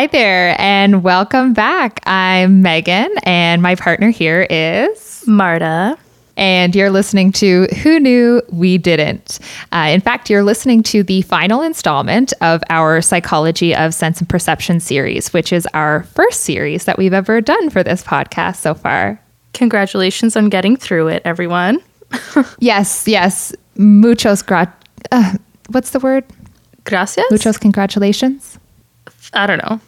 Hi there, and welcome back. I'm Megan, and my partner here is Marta. And you're listening to Who Knew We Didn't. Uh, in fact, you're listening to the final installment of our Psychology of Sense and Perception series, which is our first series that we've ever done for this podcast so far. Congratulations on getting through it, everyone. yes, yes. Muchos gra- uh, What's the word? Gracias. Muchos congratulations. I don't know.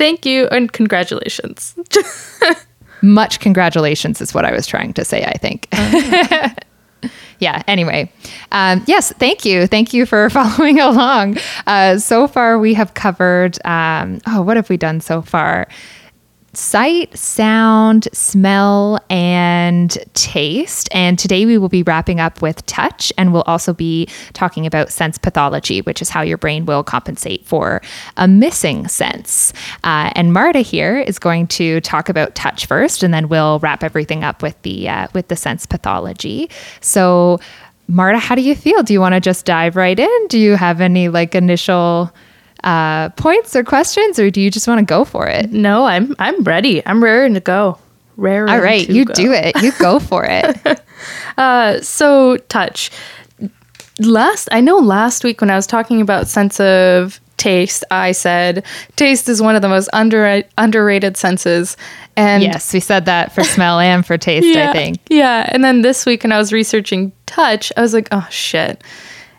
Thank you and congratulations. Much congratulations is what I was trying to say, I think. yeah, anyway. Um, yes, thank you. Thank you for following along. Uh, so far, we have covered, um, oh, what have we done so far? Sight, sound, smell, and taste. And today we will be wrapping up with touch, and we'll also be talking about sense pathology, which is how your brain will compensate for a missing sense. Uh, and Marta here is going to talk about touch first, and then we'll wrap everything up with the uh, with the sense pathology. So. Marta, how do you feel? Do you want to just dive right in? Do you have any like initial uh, points or questions, or do you just want to go for it? No, I'm I'm ready. I'm raring to go. Rare. All right, you go. do it. You go for it. uh, so touch. Last, I know last week when I was talking about sense of taste, I said taste is one of the most under, underrated senses. And yes, we said that for smell and for taste. yeah, I think. Yeah, and then this week when I was researching touch, I was like, oh shit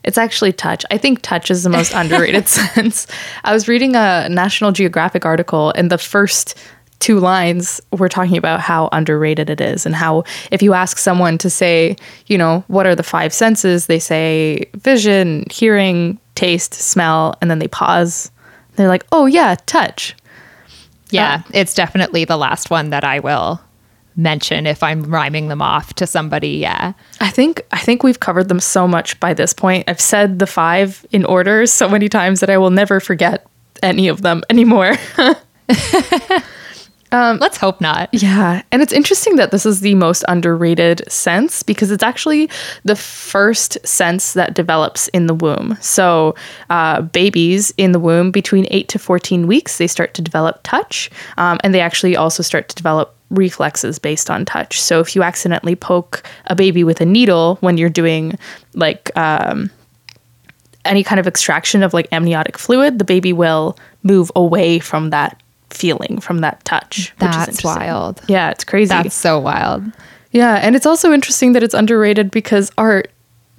it's actually touch. I think touch is the most underrated sense. I was reading a National Geographic article, and the first two lines were talking about how underrated it is, and how if you ask someone to say, you know, what are the five senses, they say vision, hearing, taste, smell, and then they pause. They're like, oh, yeah, touch. Yeah, uh, it's definitely the last one that I will mention if I'm rhyming them off to somebody. Yeah. I think I think we've covered them so much by this point. I've said the five in order so many times that I will never forget any of them anymore. um, Let's hope not. Yeah. And it's interesting that this is the most underrated sense because it's actually the first sense that develops in the womb. So, uh, babies in the womb between 8 to 14 weeks, they start to develop touch. Um, and they actually also start to develop reflexes based on touch. So if you accidentally poke a baby with a needle when you're doing like um, any kind of extraction of like amniotic fluid, the baby will move away from that feeling, from that touch. That's wild. Yeah, it's crazy. That's so wild. Yeah, and it's also interesting that it's underrated because our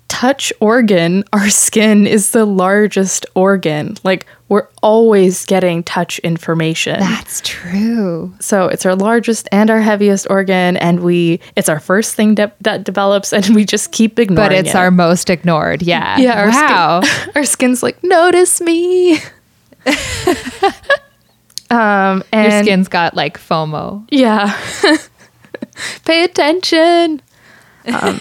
touch organ, our skin, is the largest organ. Like, we're always getting touch information. That's true. So it's our largest and our heaviest organ, and we it's our first thing de- that develops, and we just keep ignoring. But it's it. our most ignored. Yeah. Yeah. Our wow. Skin, our skin's like notice me. um, and your skin's got like FOMO. Yeah. Pay attention. Um,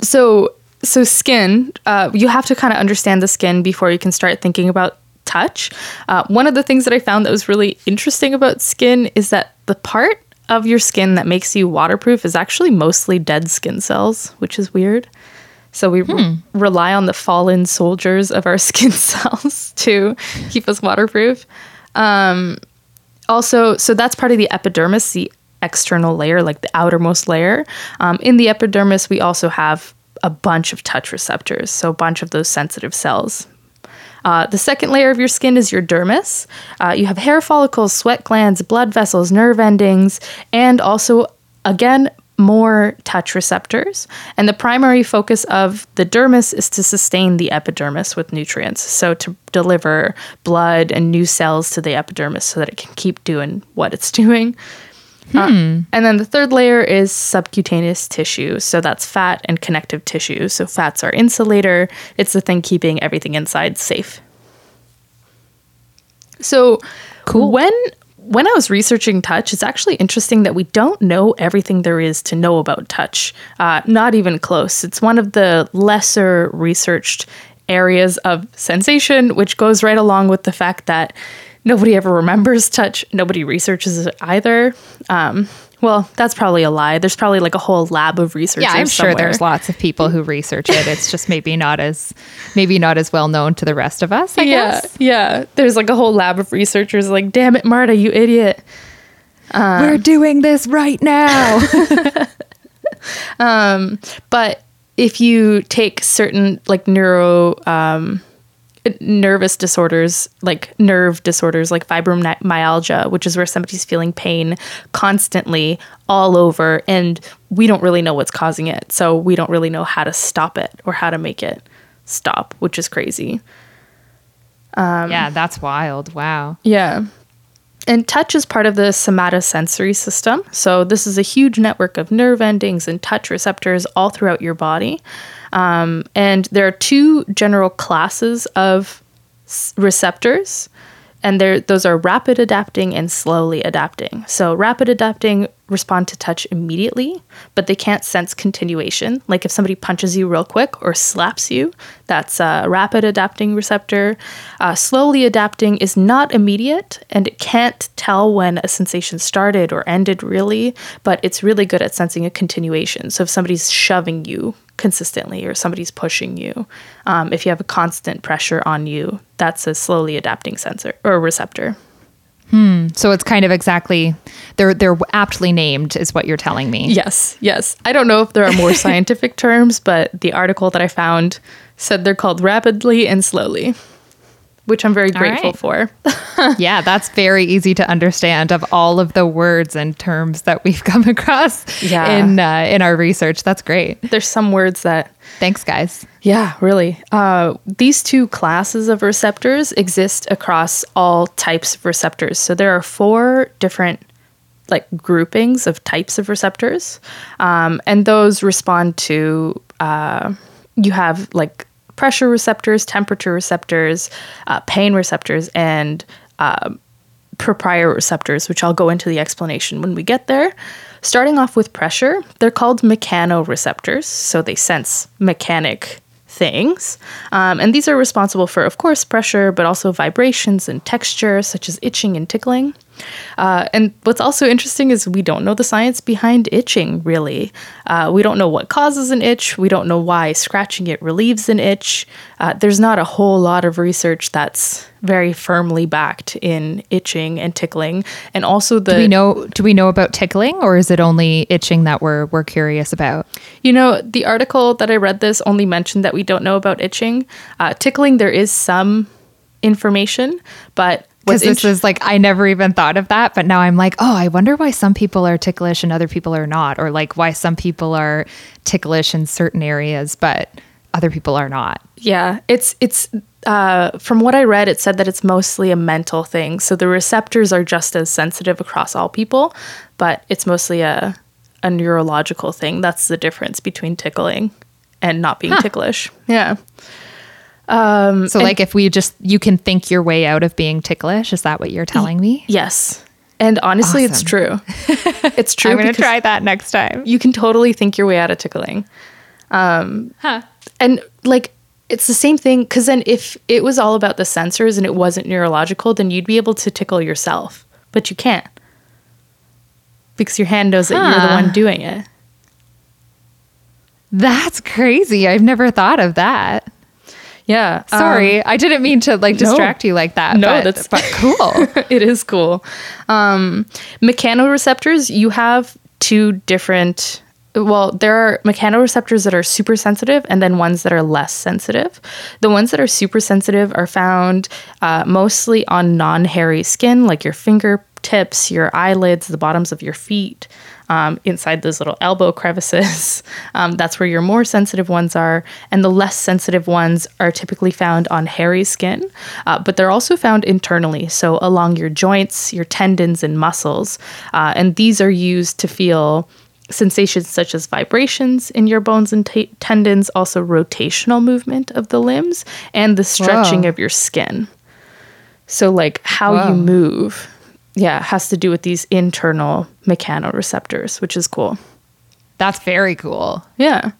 so so skin uh, you have to kind of understand the skin before you can start thinking about touch. Uh, one of the things that i found that was really interesting about skin is that the part of your skin that makes you waterproof is actually mostly dead skin cells which is weird. So we hmm. re- rely on the fallen soldiers of our skin cells to keep us waterproof. Um, also so that's part of the epidermis the external layer like the outermost layer. Um, in the epidermis we also have a bunch of touch receptors, so a bunch of those sensitive cells. Uh, the second layer of your skin is your dermis. Uh, you have hair follicles, sweat glands, blood vessels, nerve endings, and also, again, more touch receptors. And the primary focus of the dermis is to sustain the epidermis with nutrients. So, to deliver blood and new cells to the epidermis so that it can keep doing what it's doing. Uh, hmm. Uh, and then the third layer is subcutaneous tissue. So that's fat and connective tissue. So fats are insulator, it's the thing keeping everything inside safe. So cool. when when I was researching touch, it's actually interesting that we don't know everything there is to know about touch. Uh, not even close. It's one of the lesser researched areas of sensation, which goes right along with the fact that Nobody ever remembers touch. Nobody researches it either. Um, Well, that's probably a lie. There's probably like a whole lab of researchers. Yeah, I'm sure there's lots of people who research it. It's just maybe not as maybe not as well known to the rest of us. I yeah, guess. yeah. There's like a whole lab of researchers. Like, damn it, Marta, you idiot. We're doing this right now. But if you take certain like neuro um, nervous disorders, like nerve disorders, like fibromyalgia, which is where somebody's feeling pain constantly all over, and we don't really know what's causing it, so we don't really know how to stop it or how to make it stop, which is crazy. Um, yeah, that's wild. Wow. Yeah. And touch is part of the somatosensory system. So, this is a huge network of nerve endings and touch receptors all throughout your body. Um, and there are two general classes of s- receptors, and those are rapid adapting and slowly adapting. So, rapid adapting respond to touch immediately, but they can't sense continuation. Like if somebody punches you real quick or slaps you, that's a rapid adapting receptor. Uh, slowly adapting is not immediate and it can't tell when a sensation started or ended really, but it's really good at sensing a continuation. So if somebody's shoving you consistently or somebody's pushing you, um, if you have a constant pressure on you, that's a slowly adapting sensor or receptor. So it's kind of exactly they're they're aptly named is what you're telling me. Yes, yes. I don't know if there are more scientific terms, but the article that I found said they're called rapidly and slowly, which I'm very grateful right. for. yeah, that's very easy to understand of all of the words and terms that we've come across Yeah. in uh, in our research. That's great. There's some words that, Thanks, guys. yeah, really. Uh, these two classes of receptors exist across all types of receptors. So there are four different like groupings of types of receptors, um, and those respond to uh, you have like pressure receptors, temperature receptors, uh, pain receptors, and um, proprioreceptors, which I'll go into the explanation when we get there. Starting off with pressure, they're called mechanoreceptors, so they sense mechanic things. Um, and these are responsible for, of course, pressure, but also vibrations and texture, such as itching and tickling. Uh, and what's also interesting is we don't know the science behind itching, really. Uh, we don't know what causes an itch. We don't know why scratching it relieves an itch. Uh, there's not a whole lot of research that's very firmly backed in itching and tickling. And also the Do we know do we know about tickling or is it only itching that we're we're curious about? You know, the article that I read this only mentioned that we don't know about itching. Uh, tickling, there is some information, but Because this is like I never even thought of that, but now I'm like, oh, I wonder why some people are ticklish and other people are not, or like why some people are ticklish in certain areas, but other people are not. yeah, it's it's uh, from what I read, it said that it's mostly a mental thing. So the receptors are just as sensitive across all people, but it's mostly a a neurological thing. That's the difference between tickling and not being ticklish. Yeah. So like if we just you can think your way out of being ticklish, is that what you're telling me? Yes. And honestly, it's true. It's true. I'm gonna try that next time. you can totally think your way out of tickling. Um, Huh. And like, it's the same thing because then if it was all about the sensors and it wasn't neurological, then you'd be able to tickle yourself, but you can't because your hand knows that you're the one doing it. That's crazy. I've never thought of that. Yeah. um, Sorry, I didn't mean to like no. distract you like that. No, but, that's- but cool. it is cool. Um, mechanoreceptors, you have two different. Well, there are mechanoreceptors that are super sensitive and then ones that are less sensitive. The ones that are super sensitive are found uh, mostly on non hairy skin, like your fingertips, your eyelids, the bottoms of your feet, um, inside those little elbow crevices. Um, that's where your more sensitive ones are. And the less sensitive ones are typically found on hairy skin, uh, but they're also found internally, so along your joints, your tendons, and muscles. Uh, and these are used to feel sensations such as vibrations in your bones and t- tendons, also rotational movement of the limbs, and the stretching Whoa. of your skin. So, like how Whoa. you move, yeah, has to do with these internal mechanoreceptors, which is cool. That's very cool. Yeah.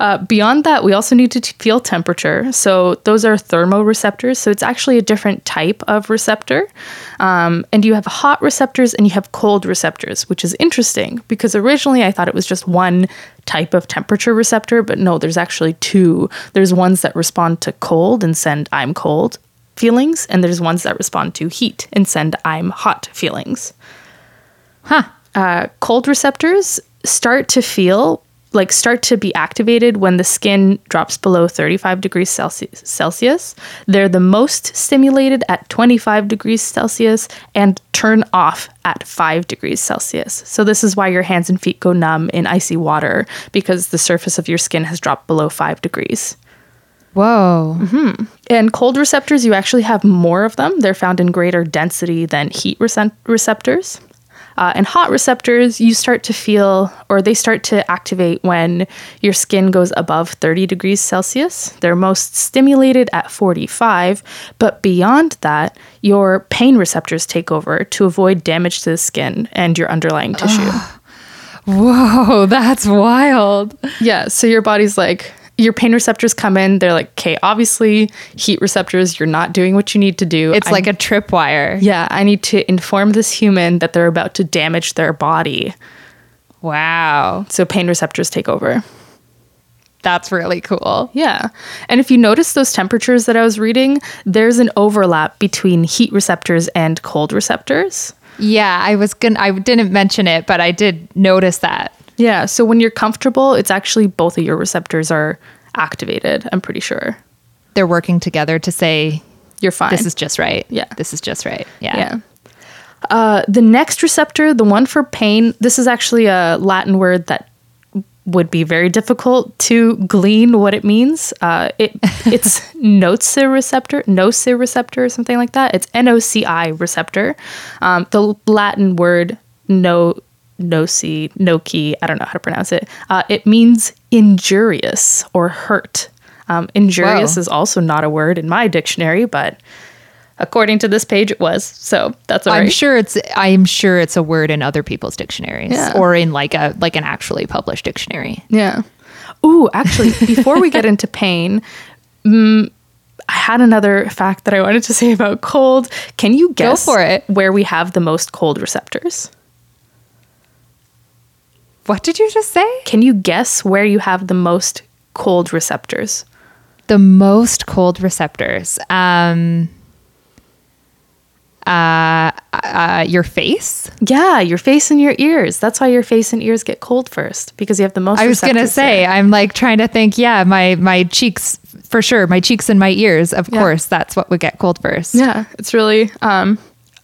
Uh, beyond that, we also need to t- feel temperature. So those are thermoreceptors. So it's actually a different type of receptor. Um, and you have hot receptors and you have cold receptors, which is interesting because originally I thought it was just one type of temperature receptor, but no, there's actually two. There's ones that respond to cold and send I'm cold feelings, and there's ones that respond to heat and send I'm hot feelings. Huh. Uh, cold receptors start to feel like start to be activated when the skin drops below 35 degrees Celsius. Celsius. They're the most stimulated at 25 degrees Celsius and turn off at 5 degrees Celsius. So this is why your hands and feet go numb in icy water because the surface of your skin has dropped below 5 degrees. Whoa. And cold receptors, you actually have more of them. They're found in greater density than heat recep- receptors. Uh, and hot receptors, you start to feel, or they start to activate when your skin goes above 30 degrees Celsius. They're most stimulated at 45, but beyond that, your pain receptors take over to avoid damage to the skin and your underlying tissue. Whoa, that's wild. Yeah, so your body's like, your pain receptors come in, they're like, okay, obviously, heat receptors, you're not doing what you need to do. It's I- like a tripwire. yeah, I need to inform this human that they're about to damage their body. Wow. So pain receptors take over. That's really cool. Yeah. And if you notice those temperatures that I was reading, there's an overlap between heat receptors and cold receptors. Yeah, I was gonna I didn't mention it, but I did notice that. Yeah. So when you're comfortable, it's actually both of your receptors are activated, I'm pretty sure. They're working together to say You're fine. this is just right. Yeah. This is just right. Yeah. Yeah. Uh, the next receptor, the one for pain, this is actually a Latin word that would be very difficult to glean what it means. Uh, it it's nociceptor, nociceptor, or something like that. It's N-O-C-I receptor. Um, the Latin word no noci noci, I don't know how to pronounce it. Uh, it means injurious or hurt. Um, injurious Whoa. is also not a word in my dictionary, but according to this page, it was. So that's all I'm right. sure it's I'm sure it's a word in other people's dictionaries Yeah. or in like a like an actually published dictionary. Yeah. Ooh, actually, before we get into pain, mm, I had another fact that I wanted to say about cold. Can you guess for it. where we have the most cold receptors? What did you just say? Can you guess where you have the most cold receptors? The most cold receptors. Um uh, uh your face. Yeah, your face and your ears. That's why your face and ears get cold first because you have the most. I was gonna say, there. I'm like trying to think. Yeah, my my cheeks for sure. My cheeks and my ears. Of Yeah. course, that's what would get cold first. Yeah, it's really. Um,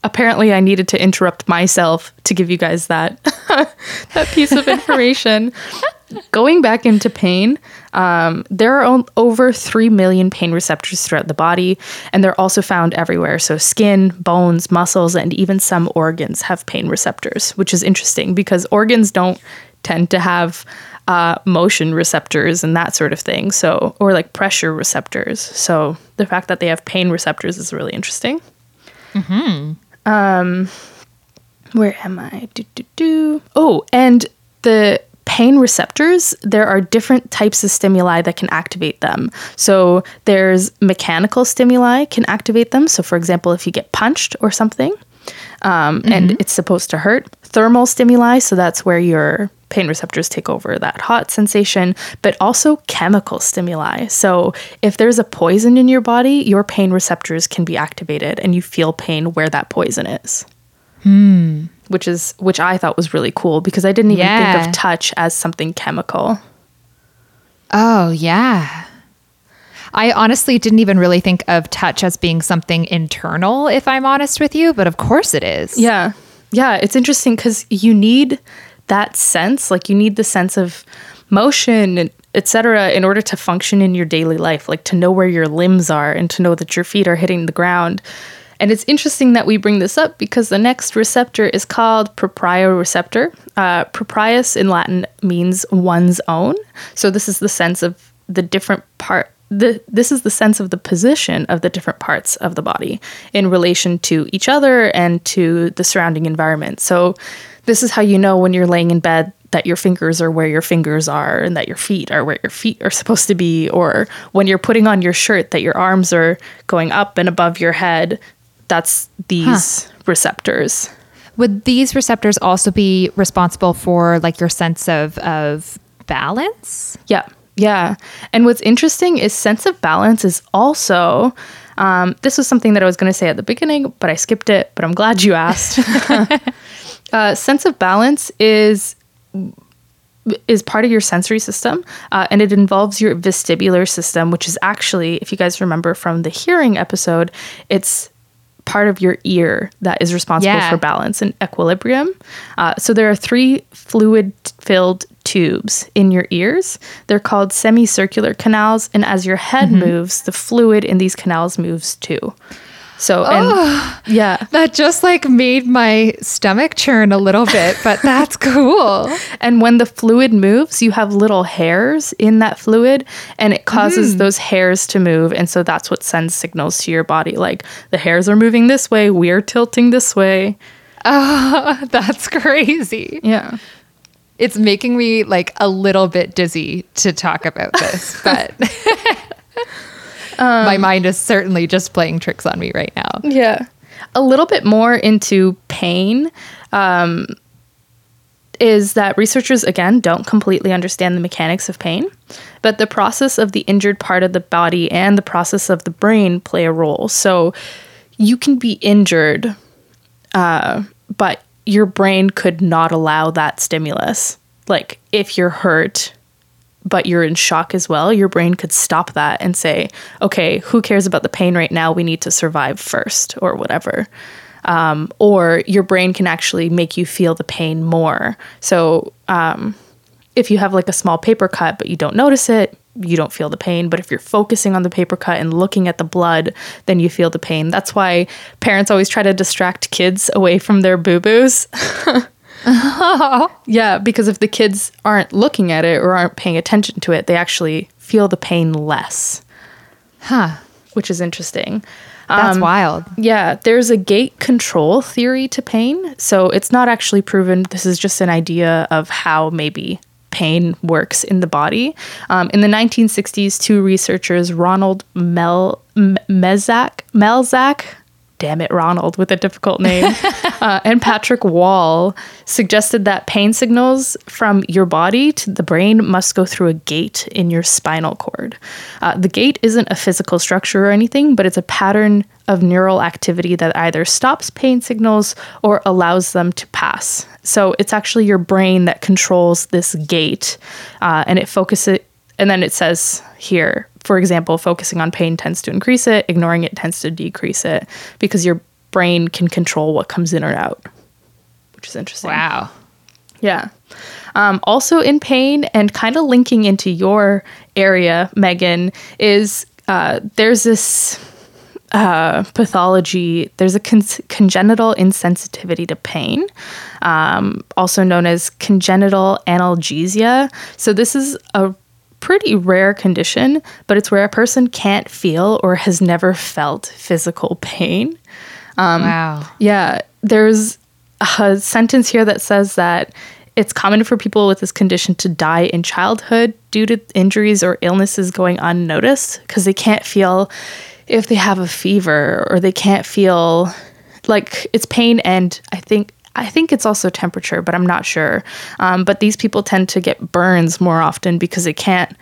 apparently, I needed to interrupt myself to give you guys that that piece of information. Going back into pain, um, there are over 3 million pain receptors throughout the body, and they're also found everywhere. So, skin, bones, muscles, and even some organs have pain receptors, which is interesting because organs don't tend to have uh, motion receptors and that sort of thing. So, or like pressure receptors. So, the fact that they have pain receptors is really interesting. Um, where am I? Do, do, do. Oh, and the pain receptors, there are different types of stimuli that can activate them. So there's mechanical stimuli can activate them. So for example, if you get punched or something, um, and it's supposed to hurt. Thermal stimuli, so that's where your pain receptors take over that hot sensation, but also chemical stimuli. So if there's a poison in your body, your pain receptors can be activated and you feel pain where that poison is. Which is which I thought was really cool because I didn't even Yeah. think of touch as something chemical. Oh yeah. I honestly didn't even really think of touch as being something internal, if I'm honest with you, but of course it is. Yeah. Yeah, it's interesting because you need that sense, like you need the sense of motion and etc. in order to function in your daily life, like to know where your limbs are and to know that your feet are hitting the ground. And it's interesting that we bring this up because the next receptor is called proprioceptor. Uh, proprius in Latin means one's own. So this is the sense of the different part. The, this is the sense of the position of the different parts of the body in relation to each other and to the surrounding environment. So, this is how you know when you're laying in bed that your fingers are where your fingers are and that your feet are where your feet are supposed to be or when you're putting on your shirt that your arms are going up and above your head that's these receptors Would these receptors also be responsible for like your sense of of balance? Yeah, yeah. And what's interesting is sense of balance is also. Um, this was something that I was going to say at the beginning, but I skipped it. But I'm glad you asked. uh, sense of balance is is part of your sensory system, uh, and it involves your vestibular system, which is actually, if you guys remember from the hearing episode, it's part of your ear that is responsible Yeah. for balance and equilibrium. Uh, so there are three fluid filled tubes in your ears. They're called semicircular canals, and as your head mm-hmm. moves, the fluid in these canals moves too. So, and oh, yeah. That just like made my stomach churn a little bit, but that's cool. And when the fluid moves, you have little hairs in that fluid and it causes mm. those hairs to move. And so that's what sends signals to your body like the hairs are moving this way, we're tilting this way. Oh, That's crazy. Yeah. It's making me like a little bit dizzy to talk about this, but my mind is certainly just playing tricks on me right now. Yeah. A little bit more into pain um, is that researchers, again, don't completely understand the mechanics of pain, but the process of the injured part of the body and the process of the brain play a role. So you can be injured, uh, but your brain could not allow that stimulus. Like if you're hurt, but you're in shock as well, your brain could stop that and say, okay, who cares about the pain right now? We need to survive first, or whatever. Um, or your brain can actually make you feel the pain more. So um, if you have like a small paper cut, but you don't notice it, you don't feel the pain. But if you're focusing on the paper cut and looking at the blood, then you feel the pain. That's why parents always try to distract kids away from their boo boos. Yeah, because if the kids aren't looking at it or aren't paying attention to it, they actually feel the pain less, Huh. which is interesting. That's um, wild. Yeah, there's a gate control theory to pain. So it's not actually proven. This is just an idea of how maybe pain works in the body. Um, in the 1960s, two researchers, Ronald Mel M- Mezak, Melzack, damn it, Ronald, with a difficult name, uh, and Patrick Wall suggested that pain signals from your body to the brain must go through a gate in your spinal cord. Uh, the gate isn't a physical structure or anything, but it's a pattern of neural activity that either stops pain signals or allows them to pass. So it's actually your brain that controls this gate, uh, and it focuses. And then it says here, for example, focusing on pain tends to increase it, ignoring it tends to decrease it, because your brain can control what comes in or out, which is interesting. Wow. Yeah. Um, also in pain and kind of linking into your area, Megan, is uh, there's this uh, pathology, there's a con- congenital insensitivity to pain, um, also known as congenital analgesia. So this is a pretty rare condition, but it's where a person can't feel or has never felt physical pain. wow. Yeah, there's a sentence here that says that it's common for people with this condition to die in childhood due to injuries or illnesses going unnoticed because they can't feel if they have a fever or they can't feel like it's pain and I think I think it's also temperature, but I'm not sure. Um, but these people tend to get burns more often because they can't.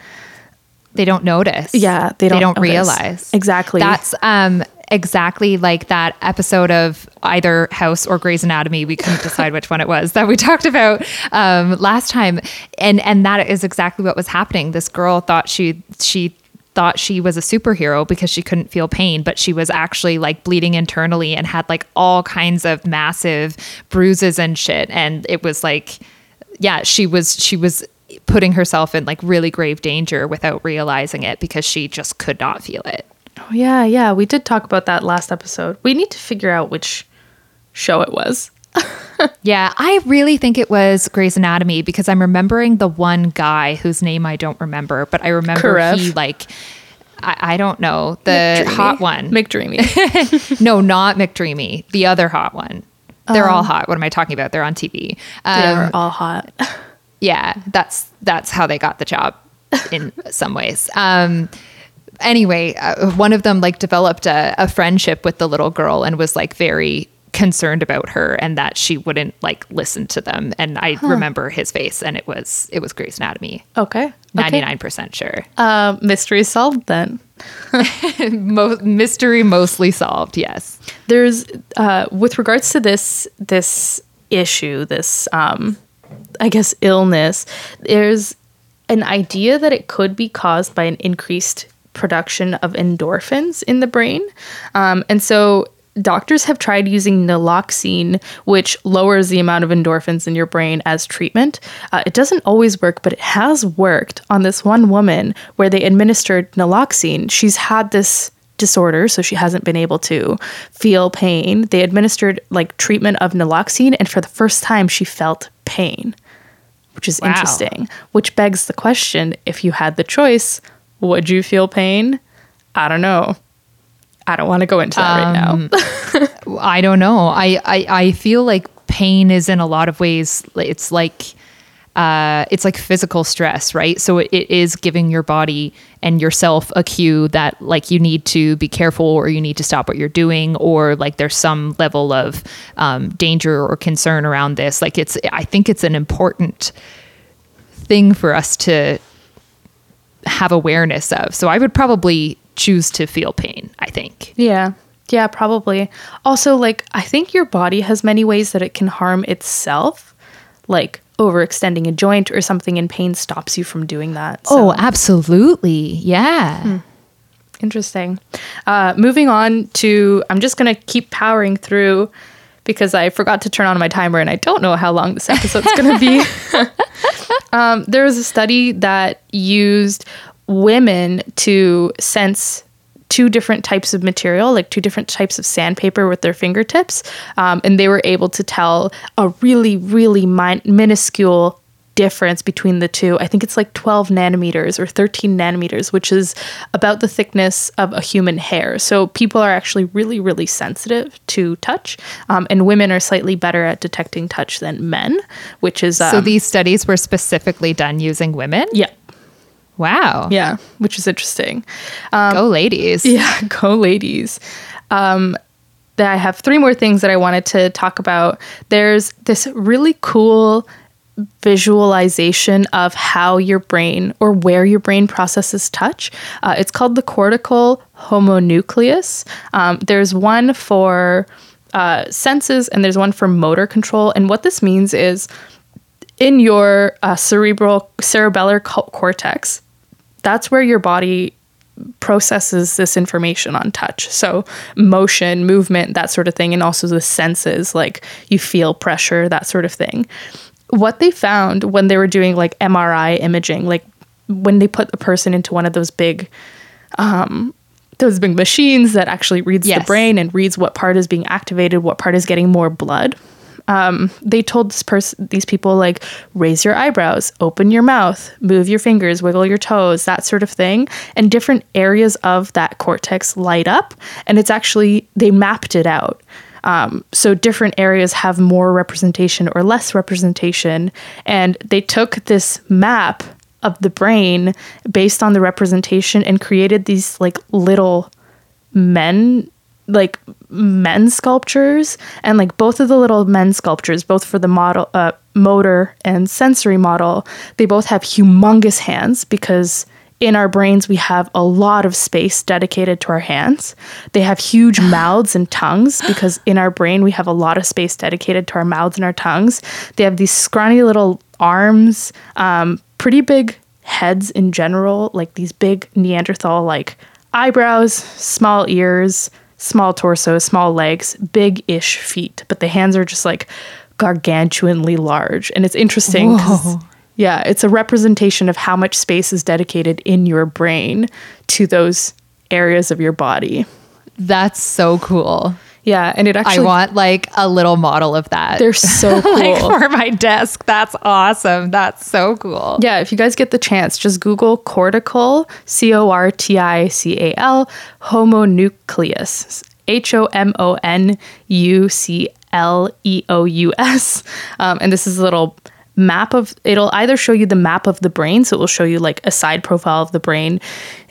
They don't notice. Yeah, they don't. They don't notice. realize. exactly. That's um exactly like that episode of either House or Grey's Anatomy. We couldn't decide which one it was that we talked about um, last time, and and that is exactly what was happening. This girl thought she she thought she was a superhero because she couldn't feel pain, but she was actually like bleeding internally and had like all kinds of massive bruises and shit. And it was like, yeah, she was she was putting herself in like really grave danger without realizing it because she just could not feel it. Oh, yeah, yeah. We did talk about that last episode. We need to figure out which show it was. Yeah, I really think it was Grey's Anatomy because I'm remembering the one guy whose name I don't remember, but I remember he like I, I don't know the McDreamy. hot one. McDreamy. no, not McDreamy, the other hot one. They're all hot. What am I talking about? They're on TV. Um, They're all hot. yeah, that's that's how they got the job in some ways. Um, anyway, uh, one of them like developed a, a friendship with the little girl and was like very concerned about her and that she wouldn't like listen to them. And I remember his face, and it was it was Grey's Anatomy. Okay. Ninety nine percent sure. Uh, mystery solved then. Mo- mystery mostly solved. Yes. There's uh, with regards to this this issue, this um, I guess illness. There's an idea that it could be caused by an increased production of endorphins in the brain, um, and so doctors have tried using naloxone, which lowers the amount of endorphins in your brain as treatment. Uh, it doesn't always work, but it has worked on this one woman where they administered naloxone. She's had this disorder, so she hasn't been able to feel pain. They administered like treatment of naloxone, and for the first time, she felt pain, which is Wow. interesting. Which begs the question if you had the choice, would you feel pain? I don't know. I don't want to go into that right now. I don't know. I, I I feel like pain is in a lot of ways. It's like uh, it's like physical stress, right? So it, it is giving your body and yourself a cue that like you need to be careful or you need to stop what you're doing or like there's some level of um, danger or concern around this. Like it's I think it's an important thing for us to have awareness of. So I would probably choose to feel pain. I think. Yeah. Yeah, probably. Also, like, I think your body has many ways that it can harm itself. Like, overextending a joint or something in pain stops you from doing that. So, Oh, absolutely. Yeah. interesting. Uh, moving on to, I'm just going to keep powering through because I forgot to turn on my timer and I don't know how long this episode's going to be. um, there was a study that used women to sense two different types of material, like two different types of sandpaper with their fingertips. Um, and they were able to tell a really, really min- minuscule difference between the two. I think it's like 12 nanometers or 13 nanometers, which is about the thickness of a human hair. So people are actually really, really sensitive to touch. Um, and women are slightly better at detecting touch than men, which is. Um, So these studies were specifically done using women? Yeah. Wow. Yeah. Which is interesting. Go ladies. Yeah, go ladies. Um, that I have three more things that I wanted to talk about. There's this really cool visualization of how your brain or where your brain processes touch. Uh, it's called the cortical homonucleus. Um, there's one for uh, senses and there's one for motor control. And what this means is in your uh, cerebral cerebellar co- cortex, that's where your body processes this information on touch. So, motion, movement, that sort of thing, and also the senses, like you feel pressure, that sort of thing. What they found when they were doing like MRI imaging, like when they put a person into one of those big, um, those big machines that actually reads Yes. the brain and reads what part is being activated, what part is getting more blood um, they told this person, these people, like, raise your eyebrows, open your mouth, move your fingers, wiggle your toes, that sort of thing. And different areas of that cortex light up. And it's actually, they mapped it out. Um, so different areas have more representation or less representation. And they took this map of the brain based on the representation and created these, like, little men like men sculptures and like both of the little men sculptures both for the model uh, motor and sensory model they both have humongous hands because in our brains we have a lot of space dedicated to our hands. They have huge mouths and tongues because in our brain we have a lot of space dedicated to our mouths and our tongues. They have these scrawny little arms um, pretty big heads in general like these big neanderthal like eyebrows small ears small torso, small legs, big ish feet, but the hands are just like gargantuanly large. And it's interesting. Yeah, it's a representation of how much space is dedicated in your brain to those areas of your body. That's so cool. Yeah, and it actually I want like a little model of that. they're so cool. like for my desk. That's awesome. That's so cool. Yeah, if you guys get the chance, just Google cortical, C O R T I C A L, homonucleus, H O M O N U C L E O U S. Um, and this is a little map of it'll either show you the map of the brain so it will show you like a side profile of the brain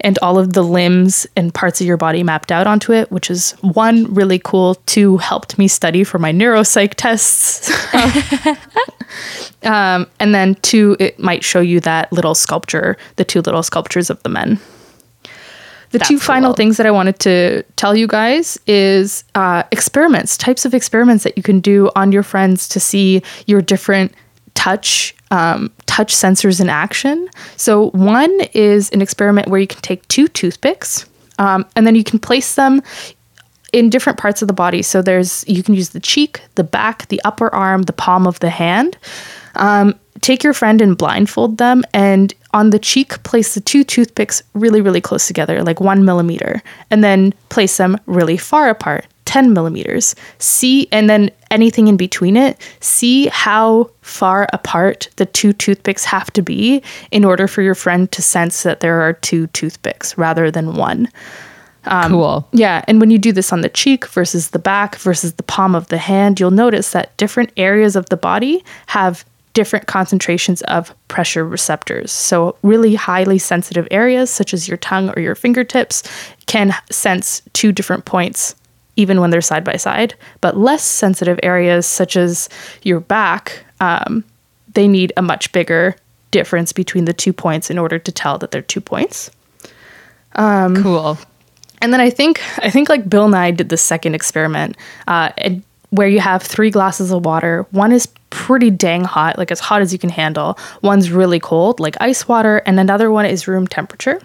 and all of the limbs and parts of your body mapped out onto it which is one really cool two helped me study for my neuropsych tests um, and then two it might show you that little sculpture the two little sculptures of the men the two final cool. things that I wanted to tell you guys is uh, experiments, types of experiments that you can do on your friends to see your different touch um, touch sensors in action. So one is an experiment where you can take two toothpicks um, and then you can place them in different parts of the body. So there's you can use the cheek, the back, the upper arm, the palm of the hand. Um, take your friend and blindfold them, and on the cheek, place the two toothpicks really, really close together, like one millimeter, and then place them really far apart, 10 millimeters. See, and then anything in between it, see how far apart the two toothpicks have to be in order for your friend to sense that there are two toothpicks rather than one. Um, cool. Yeah, and when you do this on the cheek versus the back versus the palm of the hand, you'll notice that different areas of the body have different concentrations of pressure receptors. So, really highly sensitive areas, such as your tongue or your fingertips, can sense two different points even when they're side by side. But less sensitive areas, such as your back, um, they need a much bigger difference between the two points in order to tell that they're two points. cool. And then I think I think like Bill Nye did the second experiment, uh, and where you have three glasses of water. One is pretty dang hot, like as hot as you can handle. One's really cold, like ice water, and another one is room temperature.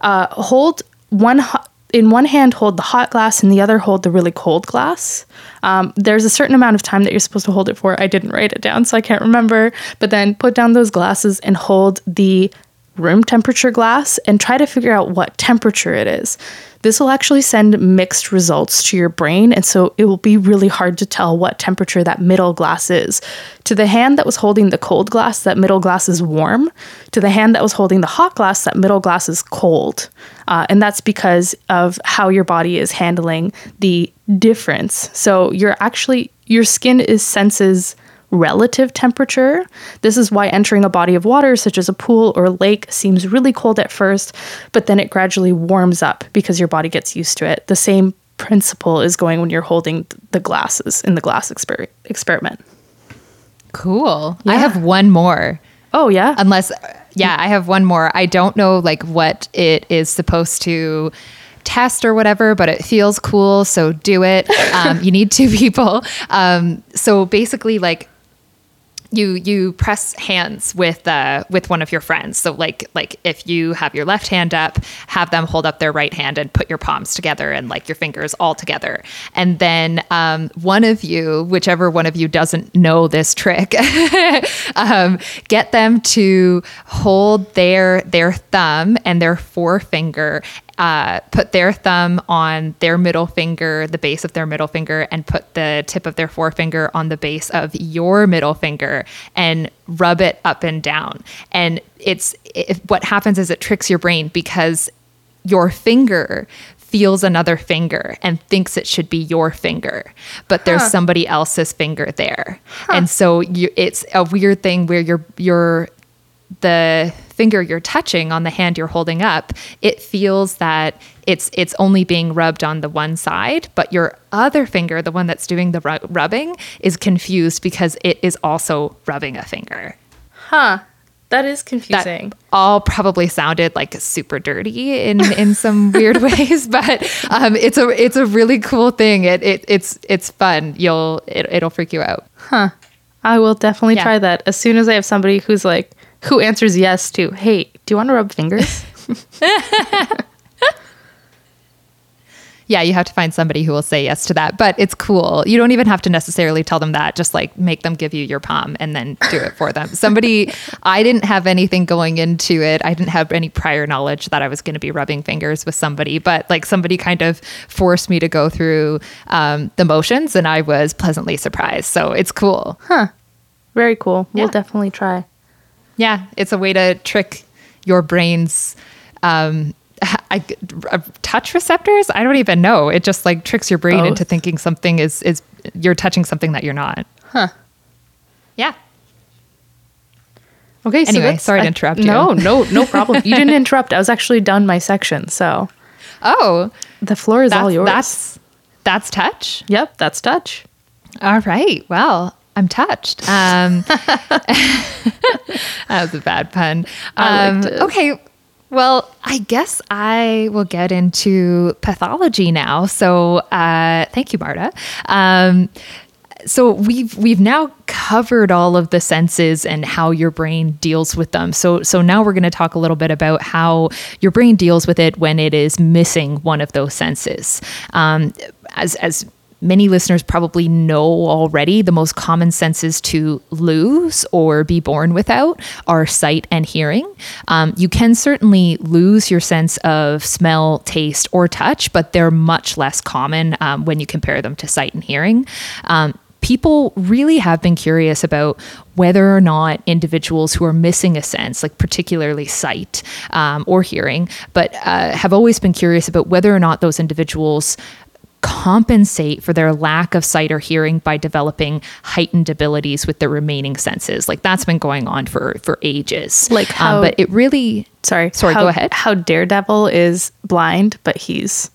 Uh, hold one hot. In one hand, hold the hot glass, and the other, hold the really cold glass. Um, there's a certain amount of time that you're supposed to hold it for. I didn't write it down, so I can't remember. But then put down those glasses and hold the room temperature glass and try to figure out what temperature it is. This will actually send mixed results to your brain, and so it will be really hard to tell what temperature that middle glass is. To the hand that was holding the cold glass, that middle glass is warm. To the hand that was holding the hot glass, that middle glass is cold. Uh, and that's because of how your body is handling the difference. So you're actually, your skin is senses relative temperature. This is why entering a body of water, such as a pool or lake, seems really cold at first, but then it gradually warms up because your body gets used to it. The same principle is going when you're holding the glasses in the glass exper- experiment. Cool. I have one more. Oh, yeah. Unless, yeah, I have one more. I don't know like what it is supposed to test or whatever, but it feels cool. So do it. Um, you need two people. Um, so basically, like you you press hands with uh, with one of your friends. So like like if you have your left hand up, have them hold up their right hand and put your palms together and like your fingers all together. And then um, one of you, whichever one of you doesn't know this trick, um, get them to hold their their thumb and their forefinger uh, put their thumb on their middle finger, the base of their middle finger, and put the tip of their forefinger on the base of your middle finger and rub it up and down. And it's it, what happens is it tricks your brain because your finger feels another finger and thinks it should be your finger, but there's Huh. somebody else's finger there. And so you, it's a weird thing where you're you're the finger you're touching on the hand you're holding up, it feels that it's it's only being rubbed on the one side, but your other finger, the one that's doing the ru- rubbing, is confused because it is also rubbing a finger. Huh. That is That confusing. all probably sounded like super dirty in in some weird ways, but um, it's a it's a really cool thing. It, it it's it's fun. You'll it, it'll freak you out. Huh. I will definitely Yeah. try that as soon as I have somebody who's like, who answers yes to, hey, do you want to rub fingers? Yeah, you have to find somebody who will say yes to that, but it's cool. You don't even have to necessarily tell them that. Just like make them give you your palm and then do it for them. Somebody, I didn't have anything going into it. I didn't have any prior knowledge that I was going to be rubbing fingers with somebody, but like somebody kind of forced me to go through um, the motions and I was pleasantly surprised. So it's cool. Huh. Very cool. We'll definitely try. Yeah, it's a way to trick your brain's um, I, uh, touch receptors. I don't even know. It just like tricks your brain Both? into thinking something is is you're touching something that you're not. Huh. Yeah. Okay, Anyway, that's- sorry to I- interrupt you. No, no, no problem. You didn't interrupt. I was actually done my section, so Oh, the floor is all yours. that's that's touch. yep, that's touch. All right. Well, I'm touched. Um, that was a bad pun. I Um, liked it. Okay. Well, I guess I will get into pathology now. So, uh, thank you, Marta. Um, so we've we've now covered all of the senses and how your brain deals with them. So so now we're going to talk a little bit about how your brain deals with it when it is missing one of those senses. Um, as as many listeners probably know already, the most common senses to lose or be born without are sight and hearing. Um, you can certainly lose your sense of smell, taste, or touch, but they're much less common um, when you compare them to sight and hearing. Um, people really have been curious about whether or not individuals who are missing a sense, like particularly sight um, or hearing, but uh, have always been curious about whether or not those individuals compensate for their lack of sight or hearing by developing heightened abilities with the remaining senses. Like that's been going on for for ages. Like how- um, but it really Sorry. Sorry, how, go ahead. How Daredevil is blind, but he's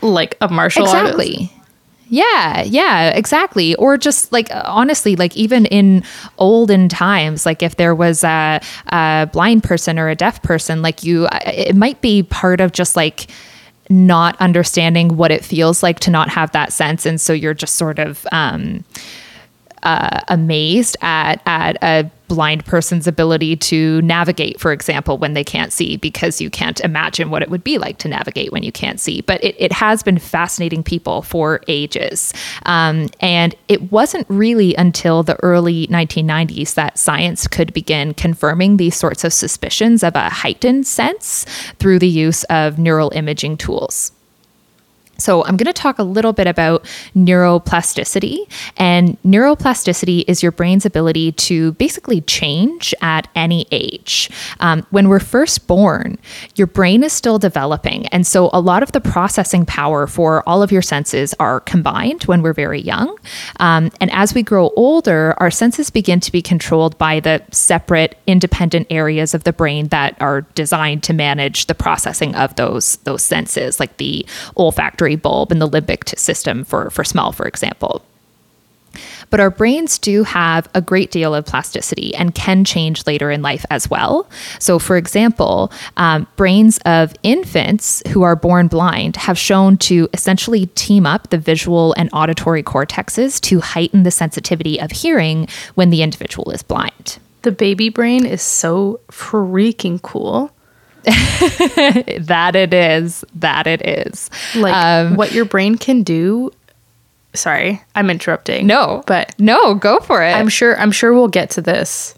like a martial artist. exactly yeah yeah exactly or just like honestly like even in olden times like if there was a, a blind person or a deaf person like you it might be part of just like not understanding what it feels like to not have that sense. And so you're just sort of um uh, amazed at at a blind person's ability to navigate, for example, when they can't see, because you can't imagine what it would be like to navigate when you can't see. But it, it has been fascinating people for ages. Um, and it wasn't really until the early 1990s that science could begin confirming these sorts of suspicions of a heightened sense through the use of neural imaging tools. So, I'm going to talk a little bit about neuroplasticity. And neuroplasticity is your brain's ability to basically change at any age. Um, when we're first born, your brain is still developing. And so, a lot of the processing power for all of your senses are combined when we're very young. Um, and as we grow older, our senses begin to be controlled by the separate, independent areas of the brain that are designed to manage the processing of those, those senses, like the olfactory bulb and the limbic system for, for smell, for example. But our brains do have a great deal of plasticity and can change later in life as well. So, for example, um, brains of infants who are born blind have shown to essentially team up the visual and auditory cortexes to heighten the sensitivity of hearing when the individual is blind. The baby brain is so freaking cool. That it is. That it is. Like Um, what your brain can do. Sorry, I'm interrupting. no, but no, go for it. I'm sure I'm sure we'll get to this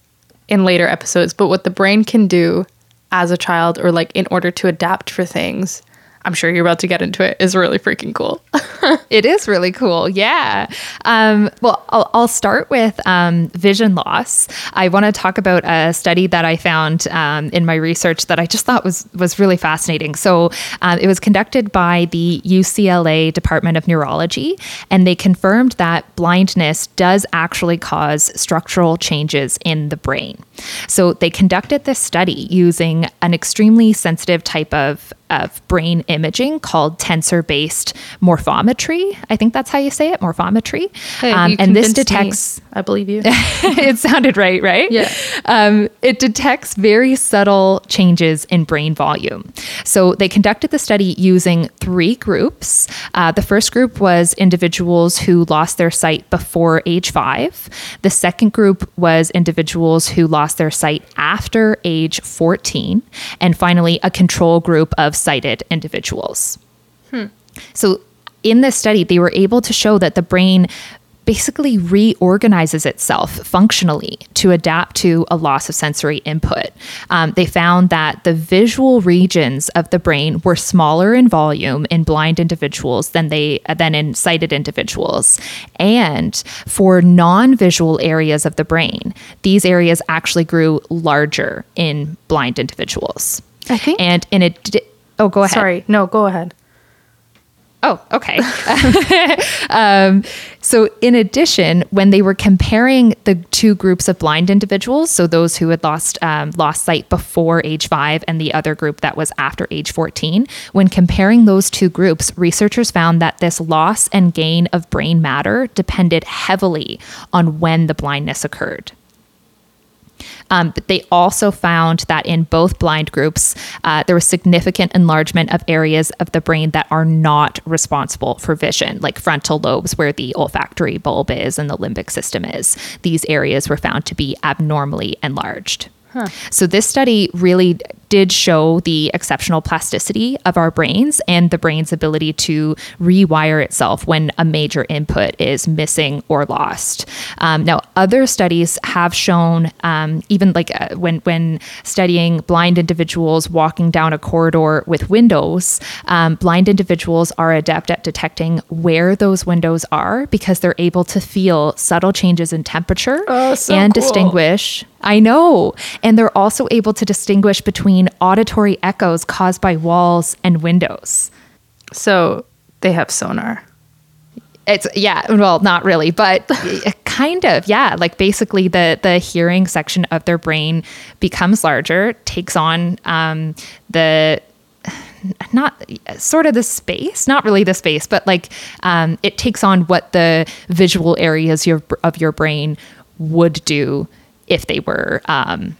in later episodes, but what the brain can do as a child or like in order to adapt for things, I'm sure you're about to get into it, is really freaking cool. It is really cool. Yeah. Um, well, I'll, I'll start with um, vision loss. I want to talk about a study that I found um, in my research that I just thought was was really fascinating. So um, it was conducted by the UCLA Department of Neurology, and they confirmed that blindness does actually cause structural changes in the brain. So they conducted this study using an extremely sensitive type of of brain imaging called tensor based morphometry. I think that's how you say it, morphometry. Hey, Um, and this convinced me. detects I believe you. it sounded right, right? Yeah. Um, it detects very subtle changes in brain volume. So they conducted the study using three groups. Uh, the first group was individuals who lost their sight before age five. The second group was individuals who lost their sight after age 14. And finally, a control group of sighted individuals. So, in this study, they were able to show that the brain basically reorganizes itself functionally to adapt to a loss of sensory input. Um, they found that the visual regions of the brain were smaller in volume in blind individuals than they than in sighted individuals, and for non-visual areas of the brain, these areas actually grew larger in blind individuals. I think- and in a oh, go ahead. Sorry, no, go ahead. Oh, okay. um, so, in addition, when they were comparing the two groups of blind individuals, so those who had lost um, lost sight before age five and the other group that was after age fourteen, when comparing those two groups, researchers found that this loss and gain of brain matter depended heavily on when the blindness occurred. Um, but they also found that in both blind groups, uh, there was significant enlargement of areas of the brain that are not responsible for vision, like frontal lobes, where the olfactory bulb is and the limbic system is. These areas were found to be abnormally enlarged. Huh. So, this study really did show the exceptional plasticity of our brains and the brain's ability to rewire itself when a major input is missing or lost. Um, now, other studies have shown, um, even like uh, when when studying blind individuals walking down a corridor with windows, um, blind individuals are adept at detecting where those windows are because they're able to feel subtle changes in temperature oh, so and cool. distinguish. I know, and they're also able to distinguish between auditory echoes caused by walls and windows. So they have sonar. It's yeah, well, not really, but kind of, yeah. Like basically, the the hearing section of their brain becomes larger, takes on um, the not sort of the space, not really the space, but like um, it takes on what the visual areas your, of your brain would do if they were um,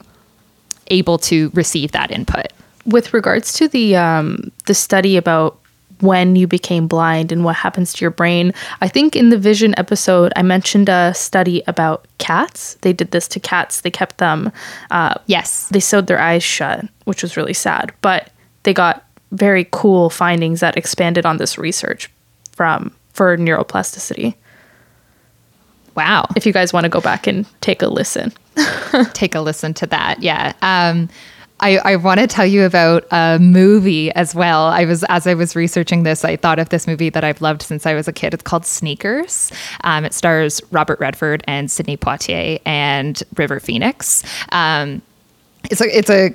able to receive that input. With regards to the um, the study about when you became blind and what happens to your brain. I think in the vision episode, I mentioned a study about cats. They did this to cats. They kept them, uh, yes, they sewed their eyes shut, which was really sad. But they got very cool findings that expanded on this research from for neuroplasticity. Wow. If you guys want to go back and take a listen. take a listen to that. Yeah. Um, I, I want to tell you about a movie as well. I was as I was researching this, I thought of this movie that I've loved since I was a kid. It's called Sneakers. Um, it stars Robert Redford and Sidney Poitier and River Phoenix. Um, it's a it's a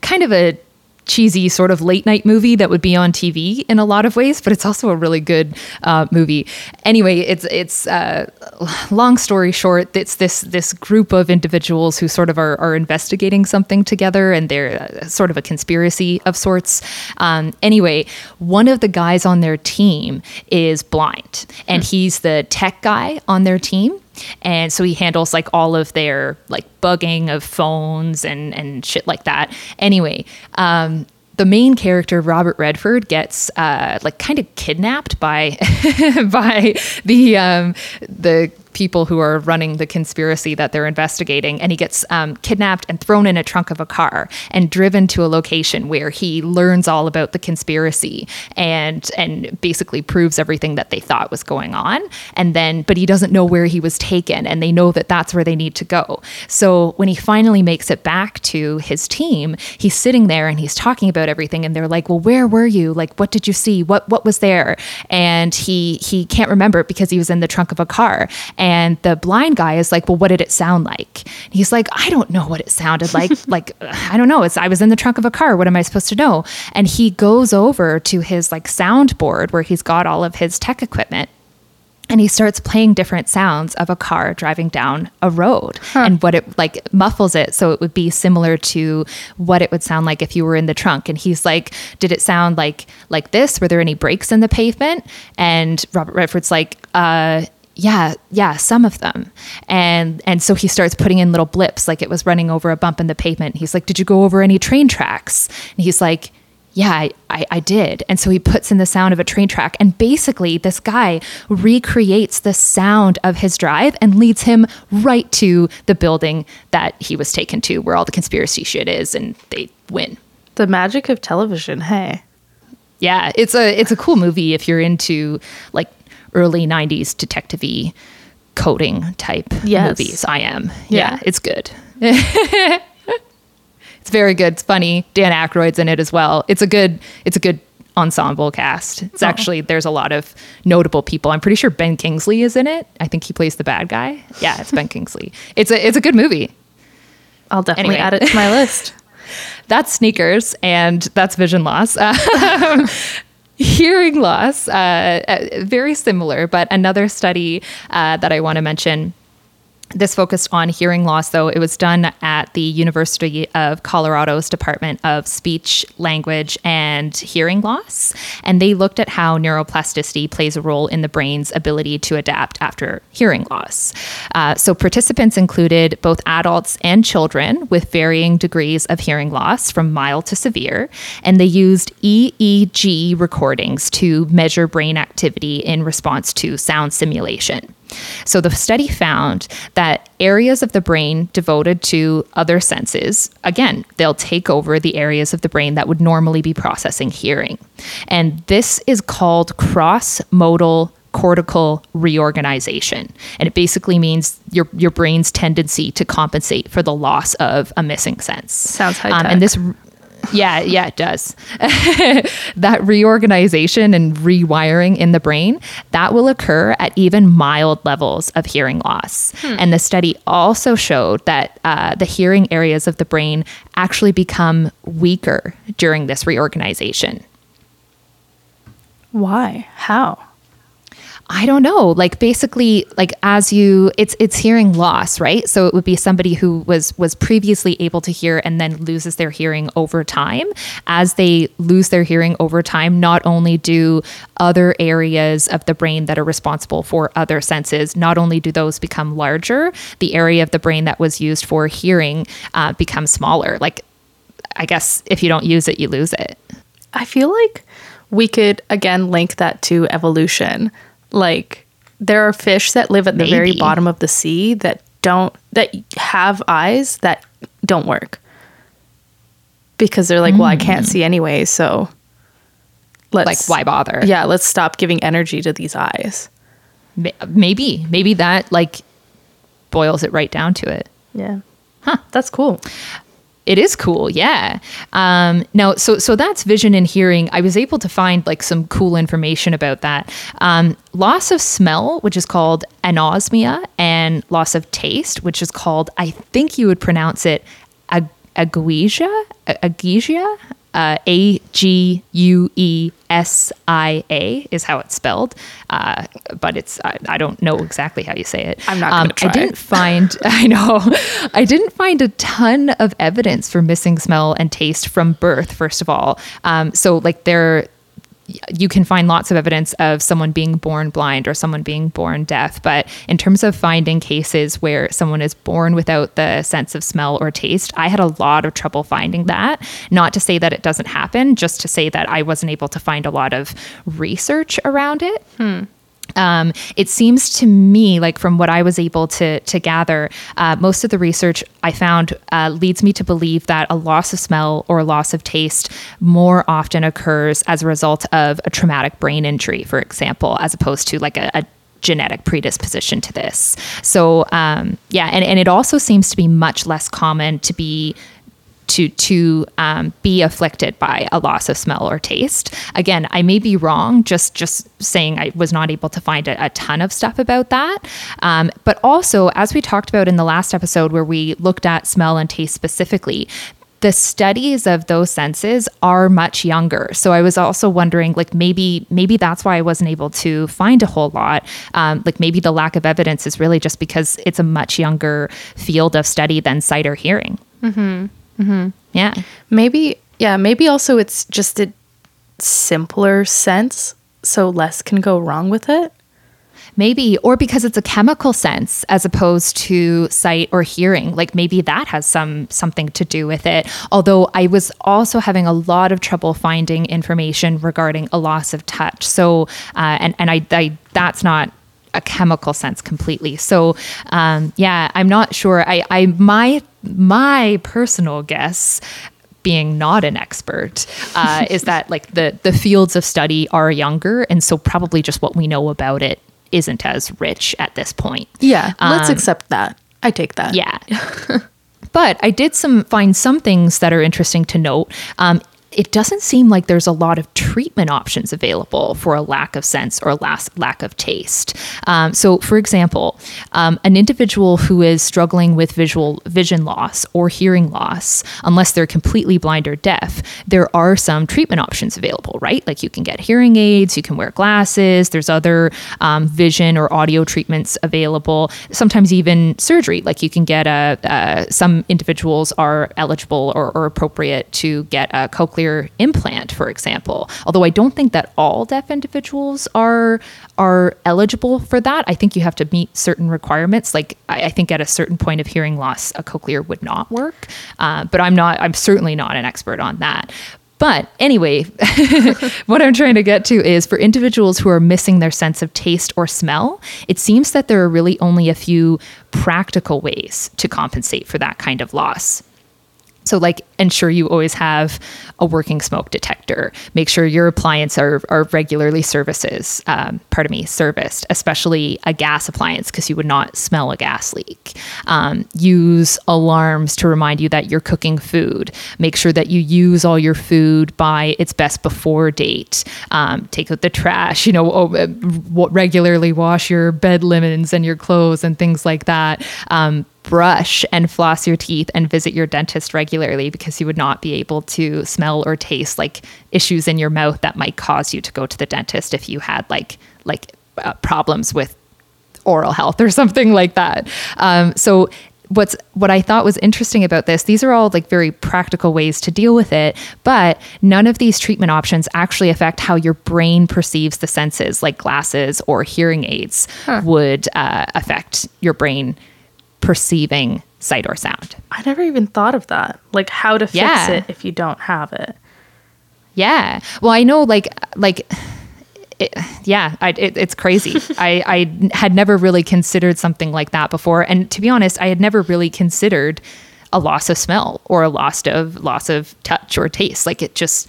kind of a cheesy sort of late night movie that would be on TV in a lot of ways, but it's also a really good uh, movie. Anyway, it's it's uh, long story short, it's this this group of individuals who sort of are, are investigating something together, and they're uh, sort of a conspiracy of sorts. Um, anyway, one of the guys on their team is blind, and hmm. he's the tech guy on their team and so he handles like all of their like bugging of phones and and shit like that. Anyway um the main character Robert Redford gets uh, like kind of kidnapped by by the um, the people who are running the conspiracy that they're investigating. And he gets um, kidnapped and thrown in a trunk of a car and driven to a location where he learns all about the conspiracy and and basically proves everything that they thought was going on. And then, but he doesn't know where he was taken, and they know that that's where they need to go. So when he finally makes it back to his team, he's sitting there and he's talking about everything, and they're like, "Well, where were you? Like, what did you see? What what was there?" And he he can't remember it because he was in the trunk of a car. And the blind guy is like, well, what did it sound like? And he's like, I don't know what it sounded like. like, I don't know. It's, I was in the trunk of a car. What am I supposed to know? And he goes over to his like soundboard where he's got all of his tech equipment and he starts playing different sounds of a car driving down a road huh. and what it like muffles it so it would be similar to what it would sound like if you were in the trunk and he's like did it sound like like this were there any breaks in the pavement and robert redford's like uh yeah yeah some of them. And and so he starts putting in little blips like it was running over a bump in the pavement. He's like did you go over any train tracks? And he's like yeah I, I, I did. And so he puts in the sound of a train track and basically this guy recreates the sound of his drive and leads him right to the building that he was taken to where all the conspiracy shit is and they win. The magic of television hey. Yeah it's a it's a cool movie if you're into like early 90s detective coding type yes. movies. I am. Yeah, yeah it's good. it's very good. It's funny. Dan Aykroyd's in it as well. It's a good it's a good ensemble cast. It's oh. actually there's a lot of notable people. I'm pretty sure Ben Kingsley is in it. I think he plays the bad guy. Yeah, it's Ben Kingsley. It's a it's a good movie. I'll definitely anyway. add it to my list. that's sneakers and that's vision loss. Um, hearing loss, uh, uh, very similar, but another study uh, that I want to mention this focused on hearing loss, though. It was done at the University of Colorado's Department of Speech, Language, and Hearing Loss. And they looked at how neuroplasticity plays a role in the brain's ability to adapt after hearing loss. Uh, so, participants included both adults and children with varying degrees of hearing loss, from mild to severe. And they used EEG recordings to measure brain activity in response to sound simulation. So the study found that areas of the brain devoted to other senses, again, they'll take over the areas of the brain that would normally be processing hearing. And this is called cross modal cortical reorganization. And it basically means your your brain's tendency to compensate for the loss of a missing sense. Sounds high. Um, and this yeah, yeah, it does. that reorganization and rewiring in the brain, that will occur at even mild levels of hearing loss. Hmm. And the study also showed that uh, the hearing areas of the brain actually become weaker during this reorganization. Why? How? I don't know. Like basically, like as you, it's it's hearing loss, right? So it would be somebody who was was previously able to hear and then loses their hearing over time. As they lose their hearing over time, not only do other areas of the brain that are responsible for other senses, not only do those become larger, the area of the brain that was used for hearing uh, becomes smaller. Like, I guess if you don't use it, you lose it. I feel like we could again link that to evolution like there are fish that live at the Maybe. very bottom of the sea that don't that have eyes that don't work because they're like, mm. well, I can't hmm. see anyway, so let's like why bother? Yeah, let's stop giving energy to these eyes. Maybe, maybe that like boils it right down to it. Yeah. Huh, that's cool. It is cool, yeah. Um, now, so so that's vision and hearing. I was able to find like some cool information about that. Um, loss of smell, which is called anosmia, and loss of taste, which is called I think you would pronounce it ag- aguesia, aguesia. Uh, A G U E S I A is how it's spelled, uh, but it's I, I, don't know exactly how you say it. I'm not. Um, I didn't find. I know. I didn't find a ton of evidence for missing smell and taste from birth. First of all, um, so like there you can find lots of evidence of someone being born blind or someone being born deaf. But in terms of finding cases where someone is born without the sense of smell or taste, I had a lot of trouble finding that. Not to say that it doesn't happen, just to say that I wasn't able to find a lot of research around it. Hmm. Um, it seems to me, like from what I was able to to gather, uh, most of the research I found uh, leads me to believe that a loss of smell or loss of taste more often occurs as a result of a traumatic brain injury, for example, as opposed to like a, a genetic predisposition to this. So um, yeah, and, and it also seems to be much less common to be to to um, be afflicted by a loss of smell or taste. Again, I may be wrong. Just just saying, I was not able to find a, a ton of stuff about that. Um, but also, as we talked about in the last episode, where we looked at smell and taste specifically, the studies of those senses are much younger. So I was also wondering, like maybe maybe that's why I wasn't able to find a whole lot. Um, like maybe the lack of evidence is really just because it's a much younger field of study than sight or hearing. Mm-hmm. Mm-hmm. Yeah. Maybe, yeah, maybe also it's just a simpler sense, so less can go wrong with it. Maybe, or because it's a chemical sense as opposed to sight or hearing. Like maybe that has some something to do with it. Although I was also having a lot of trouble finding information regarding a loss of touch. So, uh, and and I, I that's not a chemical sense completely. So, um, yeah, I'm not sure. I, I my my personal guess being not an expert uh, is that like the the fields of study are younger and so probably just what we know about it isn't as rich at this point. Yeah let's um, accept that. I take that. Yeah. But i did some find some things that are interesting to note. Um, it doesn't seem like there's a lot of treatment options available for a lack of sense or lack of taste. Um, so, for example, um, an individual who is struggling with visual vision loss or hearing loss, unless they're completely blind or deaf, there are some treatment options available, right? Like you can get hearing aids, you can wear glasses, there's other um, vision or audio treatments available, sometimes even surgery. Like you can get a, some individuals are eligible or, or appropriate to get a cochlear implant, for example. Although I don't think that all deaf individuals are are eligible for that. I think you have to meet certain requirements. Like I, I think at a certain point of hearing loss, a cochlear would not work. Uh, but I'm not. I'm certainly not an expert on that. But anyway, what I'm trying to get to is for individuals who are missing their sense of taste or smell, it seems that there are really only a few practical ways to compensate for that kind of loss. So, like, ensure you always have a working smoke detector. Make sure your appliances are, are regularly services, um, pardon me, serviced, especially a gas appliance, because you would not smell a gas leak. Um, use alarms to remind you that you're cooking food. Make sure that you use all your food by its best before date. Um, take out the trash, you know, oh, uh, regularly wash your bed linens and your clothes and things like that um, brush and floss your teeth and visit your dentist regularly because you would not be able to smell or taste like issues in your mouth that might cause you to go to the dentist if you had like like uh, problems with oral health or something like that. Um, so what's what I thought was interesting about this, these are all like very practical ways to deal with it, but none of these treatment options actually affect how your brain perceives the senses, like glasses or hearing aids huh. would uh, affect your brain perceiving sight or sound. I never even thought of that. Like how to fix yeah. it if you don't have it. Yeah. Well, I know like like it, yeah, I, it, it's crazy. I, I had never really considered something like that before, and to be honest, I had never really considered a loss of smell or a loss of loss of touch or taste. Like it just,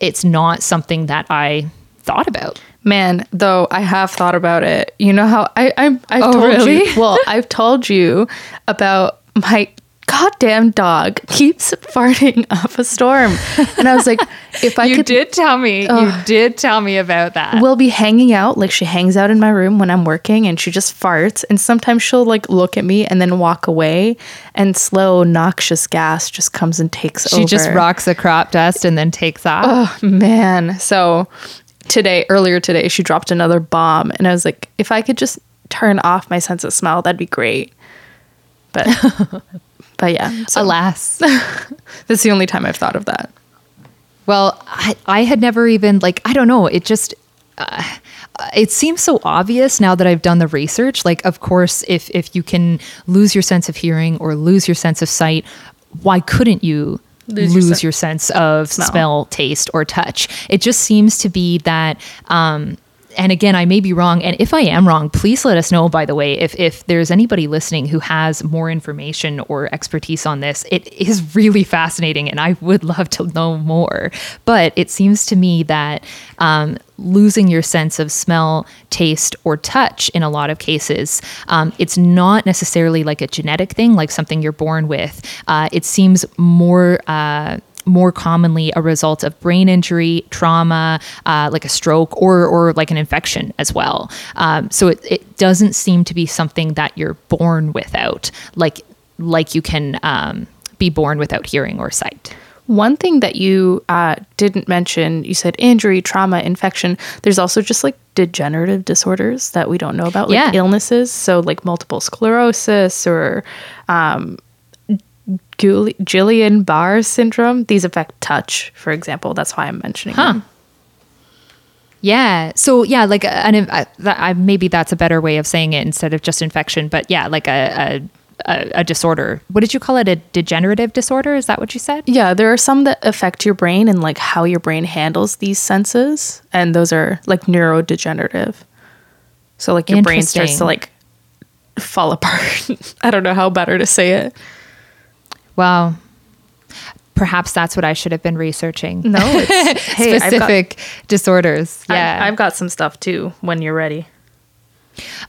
it's not something that I thought about. Man, though I have thought about it. You know how I I I've oh, told really? you. Well, I've told you about my goddamn dog keeps farting up a storm. And I was like, if I you could. did tell me. You did tell me about that. We'll be hanging out. Like, she hangs out in my room when I'm working and she just farts. And sometimes she'll like look at me and then walk away. And slow, noxious gas just comes and takes she over. She just rocks the crop dust and then takes off. Oh, man. So today, earlier today, she dropped another bomb. And I was like, if I could just turn off my sense of smell, that'd be great. But, but yeah. So Alas. that's the only time I've thought of that. Well, I, I had never even, like, I don't know. It just, uh, it seems so obvious now that I've done the research. Like, of course, if if you can lose your sense of hearing or lose your sense of sight, why couldn't you lose, lose your, your, sense of smell. smell. taste, or touch. It just seems to be that. Um, and again, I may be wrong. And if I am wrong, please let us know, by the way, if, if there's anybody listening who has more information or expertise on this. It is really fascinating and I would love to know more. But it seems to me that um, losing your sense of smell, taste, or touch in a lot of cases. Um, it's not necessarily like a genetic thing, like something you're born with. Uh, it seems more. Uh, more commonly a result of brain injury, trauma, uh, like a stroke, or or like an infection as well. Um, so it, it doesn't seem to be something that you're born without, like like you can um, be born without hearing or sight. One thing that you uh, didn't mention, you said injury, trauma, infection. There's also just like degenerative disorders that we don't know about, like yeah. illnesses. So, like multiple sclerosis or um, Guillain Barré syndrome. These affect touch, for example. That's why I'm mentioning huh. them. Yeah. So yeah, like an, uh, maybe that's a better way of saying it instead of just infection. But yeah, like a a, a, disorder. What did you call it? A degenerative disorder? Is that what you said? Yeah, there are some that affect your brain and like how your brain handles these senses, and those are like neurodegenerative. So like your brain starts to like fall apart. I don't know how better to say it. Wow. Perhaps that's what I should have been researching. No, it's hey, specific got, disorders. Yeah, I've, I've got some stuff too. When you're ready.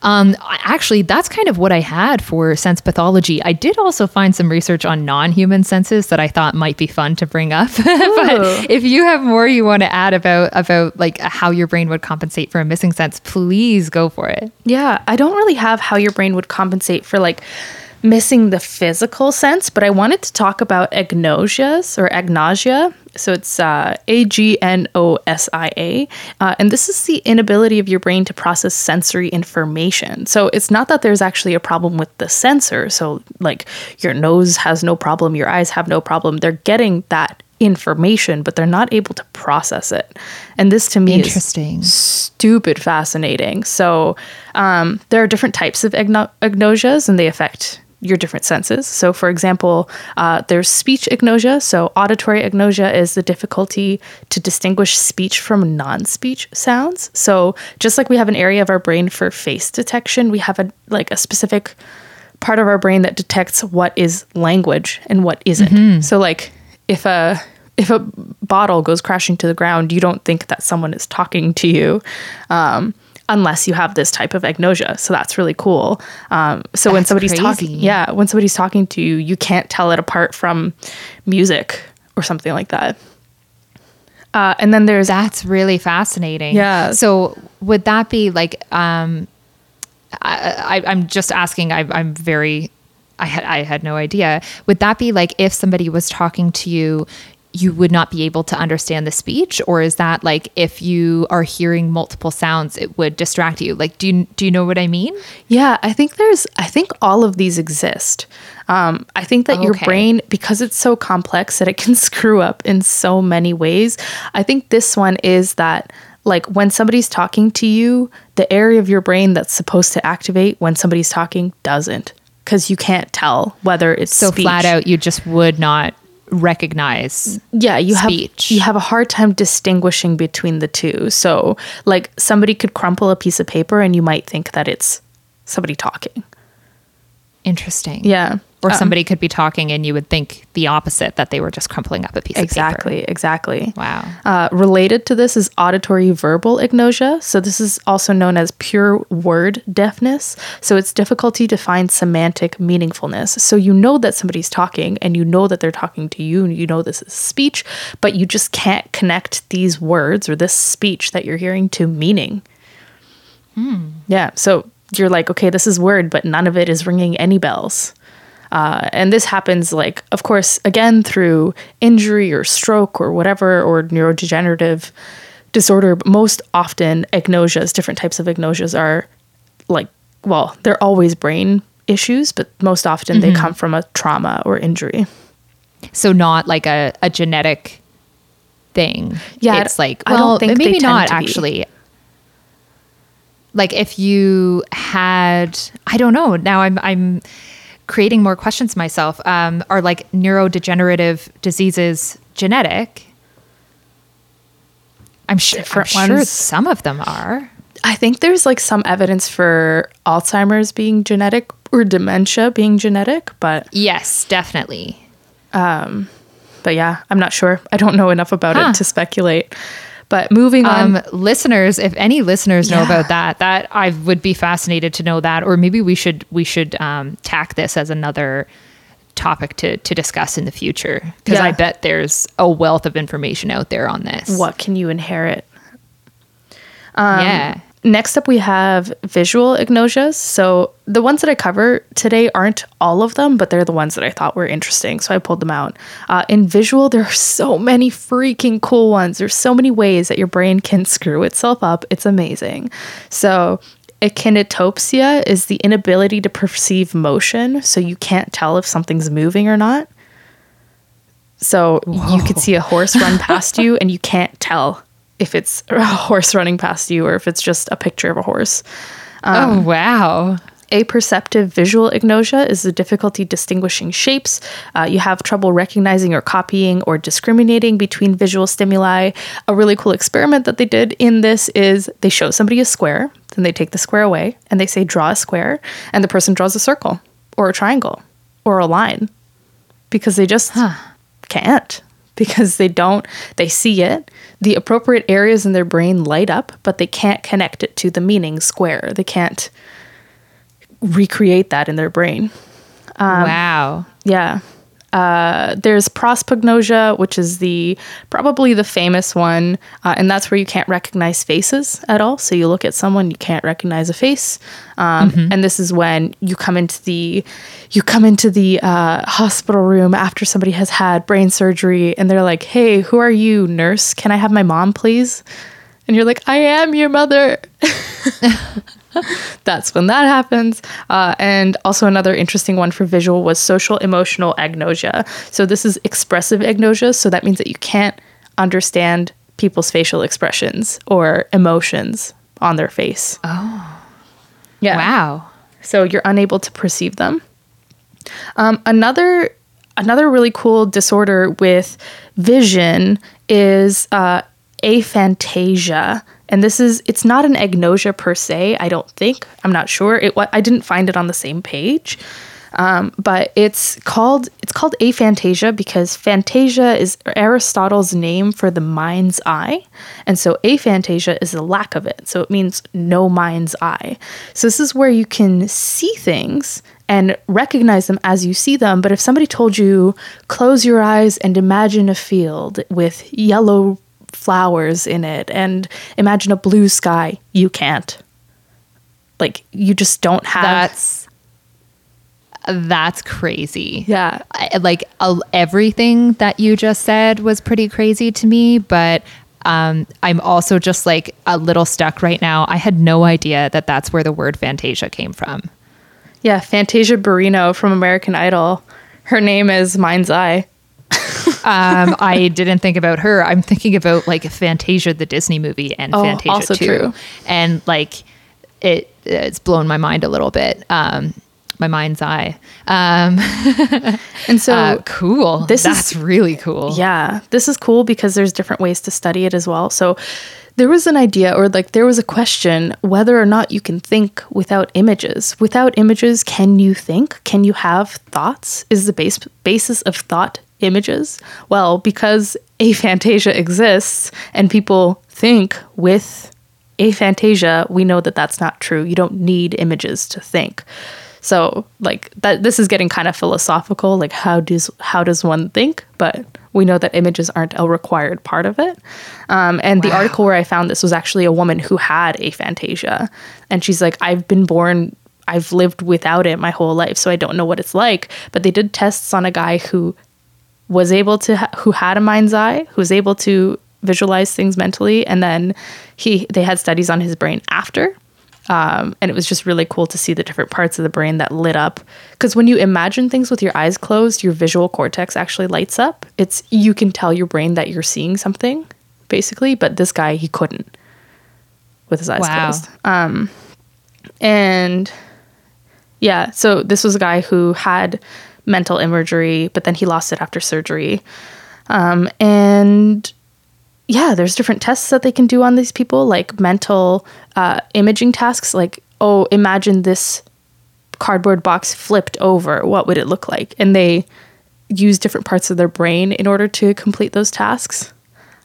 Um, actually, that's kind of what I had for sense pathology. I did also find some research on non-human senses that I thought might be fun to bring up. but if you have more you want to add about about like how your brain would compensate for a missing sense, please go for it. Yeah, I don't really have how your brain would compensate for like missing the physical sense, but I wanted to talk about agnosias or agnosia. So it's uh, A G N O S I A. Uh, and this is the inability of your brain to process sensory information. So it's not that there's actually a problem with the sensor. So, like, your nose has no problem, your eyes have no problem. They're getting that information, but they're not able to process it. And this to me Interesting. is stupid fascinating. So um, there are different types of agno- agnosias, and they affect your different senses. So, for example, uh, there's speech agnosia. So, auditory agnosia is the difficulty to distinguish speech from non speech sounds. So, just like we have an area of our brain for face detection, we have a like a specific part of our brain that detects what is language and what isn't. So, like if a if a bottle goes crashing to the ground, you don't think that someone is talking to you. Um, unless you have this type of agnosia. So that's really cool. Um, so when That's somebody's talking, yeah, when somebody's talking to you, you can't tell it apart from music or something like that. Uh, and then there's That's really fascinating. Yeah. So would that be like um I, I I'm just asking I I'm very I had I had no idea. Would that be like if somebody was talking to you you would not be able to understand the speech or is that like if you are hearing multiple sounds it would distract you like do you do you know what i mean Yeah, I think there's, I think all of these exist. Um, I think that your brain, because it's so complex that it can screw up in so many ways, I think this one is that, like, when somebody's talking to you, the area of your brain that's supposed to activate when somebody's talking doesn't, because you can't tell whether it's so speech. flat out you just would not recognize yeah you speech. have you have a hard time distinguishing between the two. So like somebody could crumple a piece of paper and you might think that it's somebody talking. Interesting. Yeah or Um, somebody could be talking and you would think the opposite that they were just crumpling up a piece of paper. Exactly exactly. Wow. uh, related to this is auditory verbal agnosia so this is also known as pure word deafness. So it's difficulty to find semantic meaningfulness. So you know that somebody's talking and you know that they're talking to you and you know this is speech but you just can't connect these words or this speech that you're hearing to meaning. Yeah so you're like okay this is word but none of it is ringing any bells uh, and this happens, like, of course, again through injury or stroke or whatever, or neurodegenerative disorder. But most often, agnosias, different types of agnosias, are like, well, they're always brain issues, but most often they come from a trauma or injury. So not like a, a genetic thing. Yeah, It's like, I don't well, think they maybe not actually. Like if you had, I don't know. Now I'm I'm creating more questions myself. Um, are like neurodegenerative diseases genetic? I'm sure. I'm sure some of them are. I think there's like some evidence for Alzheimer's being genetic or dementia being genetic, but Yes, definitely. but yeah, I'm not sure. I don't know enough about Huh. it to speculate. But moving on, Um, listeners, if any listeners know Yeah. about that, that I would be fascinated to know that, or maybe we should we should um, tack this as another topic to to discuss in the future because Yeah. I bet there's a wealth of information out there on this. what can you inherit? yeah. Next up, we have visual agnosias. So the ones that I cover today aren't all of them, but they're the ones that I thought were interesting. So I pulled them out. Uh, in visual, there are so many freaking cool ones. There's so many ways that your brain can screw itself up. It's amazing. So akinetopsia is the inability to perceive motion. So you can't tell if something's moving or not. So you could see a horse run past you and you can't tell if it's a horse running past you or if it's just a picture of a horse. oh wow. Apperceptive visual agnosia is the difficulty distinguishing shapes. Uh, you have trouble recognizing or copying or discriminating between visual stimuli. A really cool experiment that they did in this is they show somebody a square, then they take the square away and they say, draw a square, and the person draws a circle or a triangle or a line because they just can't. Because they don't they see it the appropriate areas in their brain light up but they can't connect it to the meaning square they can't recreate that in their brain um, wow. yeah. Uh, there's prosopagnosia, which is the probably the famous one, uh, and that's where you can't recognize faces at all. So you look at someone, you can't recognize a face, um, and this is when you come into the you come into the uh, hospital room after somebody has had brain surgery, and they're like, "Hey, who are you, nurse? Can I have my mom, please?" And you're like, "I am your mother." that's when that happens. Uh, and also another interesting one for visual was social emotional agnosia. So this is expressive agnosia. So that means that you can't understand people's facial expressions or emotions on their face. Oh, yeah. Wow. So you're unable to perceive them. Um, another another really cool disorder with vision is uh, aphantasia, and this is it's not an agnosia per se. I don't think. I'm not sure. It I didn't find it on the same page. Um, but it's called it's called aphantasia because phantasia is Aristotle's name for the mind's eye, and so aphantasia is the lack of it. So it means no mind's eye. So this is where you can see things and recognize them as you see them. But if somebody told you close your eyes and imagine a field with yellow flowers in it and imagine a blue sky, you can't. Like you just don't have That's that's crazy. yeah. I, like uh, everything that you just said was pretty crazy to me, but um, I'm also just like a little stuck right now. I had no idea that that's where the word Fantasia came from. Yeah, Fantasia Barrino from American Idol. Her name is Mind's Eye. Um, I didn't think about her. I'm thinking about like Fantasia, the Disney movie, and Oh, Fantasia also 2. true. And like it, it's blown my mind a little bit. Um, my mind's eye. Um, And so uh, cool. this is- That's really cool. Yeah, this is cool because there's different ways to study it as well. So there was an idea or like there was a question whether or not you can think without images. Without images, can you think? Can you have thoughts? Is the base basis of thought images? Well, because aphantasia exists and people think with aphantasia, we know that that's not true. You don't need images to think. So, like that this is getting kind of philosophical, like how does how does one think? But we know that images aren't a required part of it. Um, and the article where I found this was actually a woman who had aphantasia, and she's like, I've been born, I've lived without it my whole life, so I don't know what it's like. But they did tests on a guy who was able to ha- who had a mind's eye who was able to visualize things mentally and then he they had studies on his brain after. Um, and it was just really cool to see the different parts of the brain that lit up. Because when you imagine things with your eyes closed your visual cortex actually lights up. It's you can tell your brain that you're seeing something basically but this guy he couldn't with his eyes Wow. closed. Um, and yeah, so this was a guy who had mental imagery, but then he lost it after surgery. Um, and yeah, there's different tests that they can do on these people, like mental uh, imaging tasks, like, oh, imagine this cardboard box flipped over. What would it look like? And they use different parts of their brain in order to complete those tasks.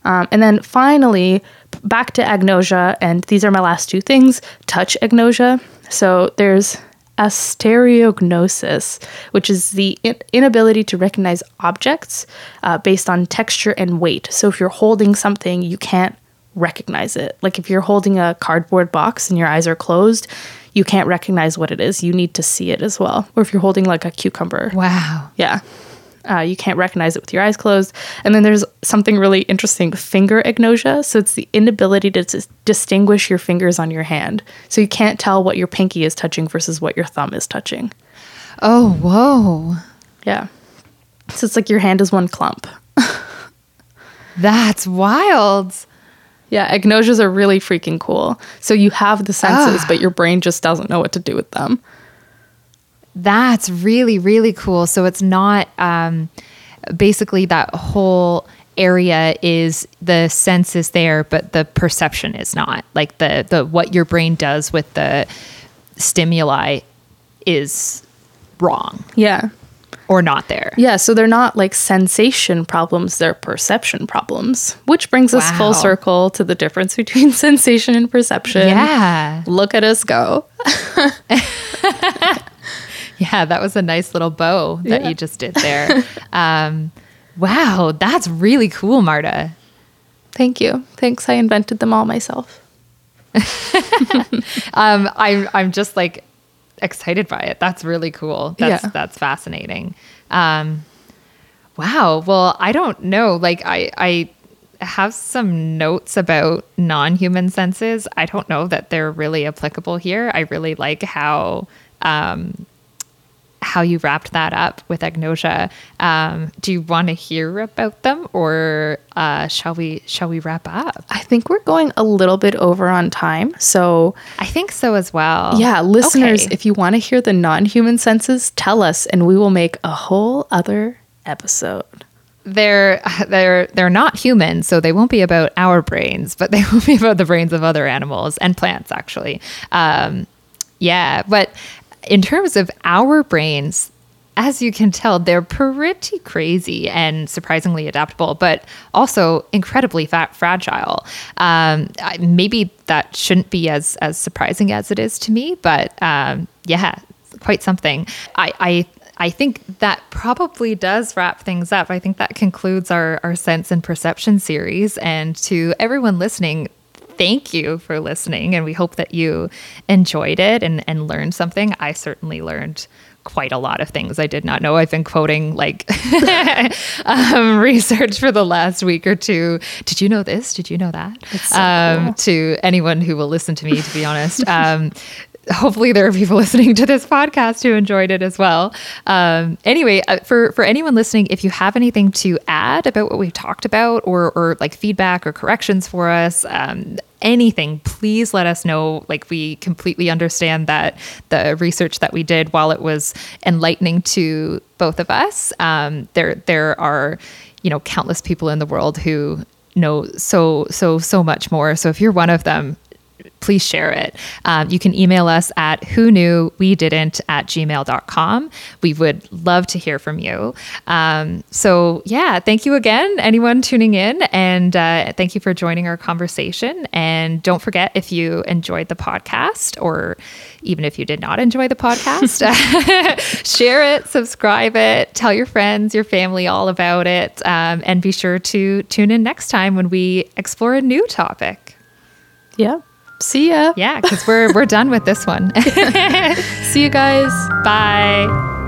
Um, and then finally, back to agnosia, and these are my last two things touch agnosia. So there's astereognosis, which is the in- inability to recognize objects uh, based on texture and weight. So if you're holding something, you can't recognize it. Like if you're holding a cardboard box and your eyes are closed, you can't recognize what it is. You need to see it as well. Or if you're holding like a cucumber, Wow. yeah. Uh, you can't recognize it with your eyes closed. And then there's something really interesting finger agnosia. So it's the inability to dis- distinguish your fingers on your hand. So you can't tell what your pinky is touching versus what your thumb is touching. Oh, whoa. Yeah. So it's like your hand is one clump. That's wild. Yeah, agnosias are really freaking cool. So you have the senses, Ah. but your brain just doesn't know what to do with them. That's really, really cool. So it's not um, basically that whole area is the sense is there, but the perception is not. Like the the what your brain does with the stimuli is wrong. Yeah. or not there. Yeah, so they're not like sensation problems, they're perception problems, which brings us full circle to the difference between sensation and perception. Yeah. Look at us go. Yeah, that was a nice little bow that Yeah. you just did there. um, wow, that's really cool, Marta. Thank you. Thanks. I invented them all myself. Um, I'm I'm just like excited by it. That's really cool. That's Yeah. that's fascinating. Um, wow. Well, I don't know. Like I I have some notes about non-human senses. I don't know that they're really applicable here. I really like how um, how you wrapped that up with agnosia. Um, do you want to hear about them, or uh, shall we shall we wrap up? I think we're going a little bit over on time. So, I think so as well. yeah, listeners, Okay. if you want to hear the non human senses, tell us and we will make a whole other episode. they're they're they're not human, so they won't be about our brains, but they will be about the brains of other animals and plants, actually. Um, yeah, but in terms of our brains, as you can tell, they're pretty crazy and surprisingly adaptable, but also incredibly fa- fragile. Um, maybe that shouldn't be as as surprising as it is to me, but um, yeah, quite something. I. I I think that probably does wrap things up. I think that concludes our, our sense and perception series. And to everyone listening, thank you for listening. And we hope that you enjoyed it and, and learned something. I certainly learned quite a lot of things I did not know. I've been quoting like um, research for the last week or two. Did you know this? Did you know that? so um, cool. To anyone who will listen to me, to be honest. Um, hopefully there are people listening to this podcast who enjoyed it as well. Um, anyway, uh, for for anyone listening, if you have anything to add about what we've talked about, or or like feedback or corrections for us. Um, anything please let us know. Like we completely understand that the research that we did while it was enlightening to both of us um, there there are you know countless people in the world who know so so so much more. So if you're one of them please share it. Um, you can email us at who knew we didn't at gmail.com. We would love to hear from you. Um, so, yeah, thank you again, anyone tuning in. And uh, thank you for joining our conversation. And don't forget if you enjoyed the podcast, or even if you did not enjoy the podcast, share it, subscribe it, tell your friends, your family all about it. Um, and be sure to tune in next time when we explore a new topic. Yeah. See ya. Yeah, because we're we're done with this one. See you guys. Bye.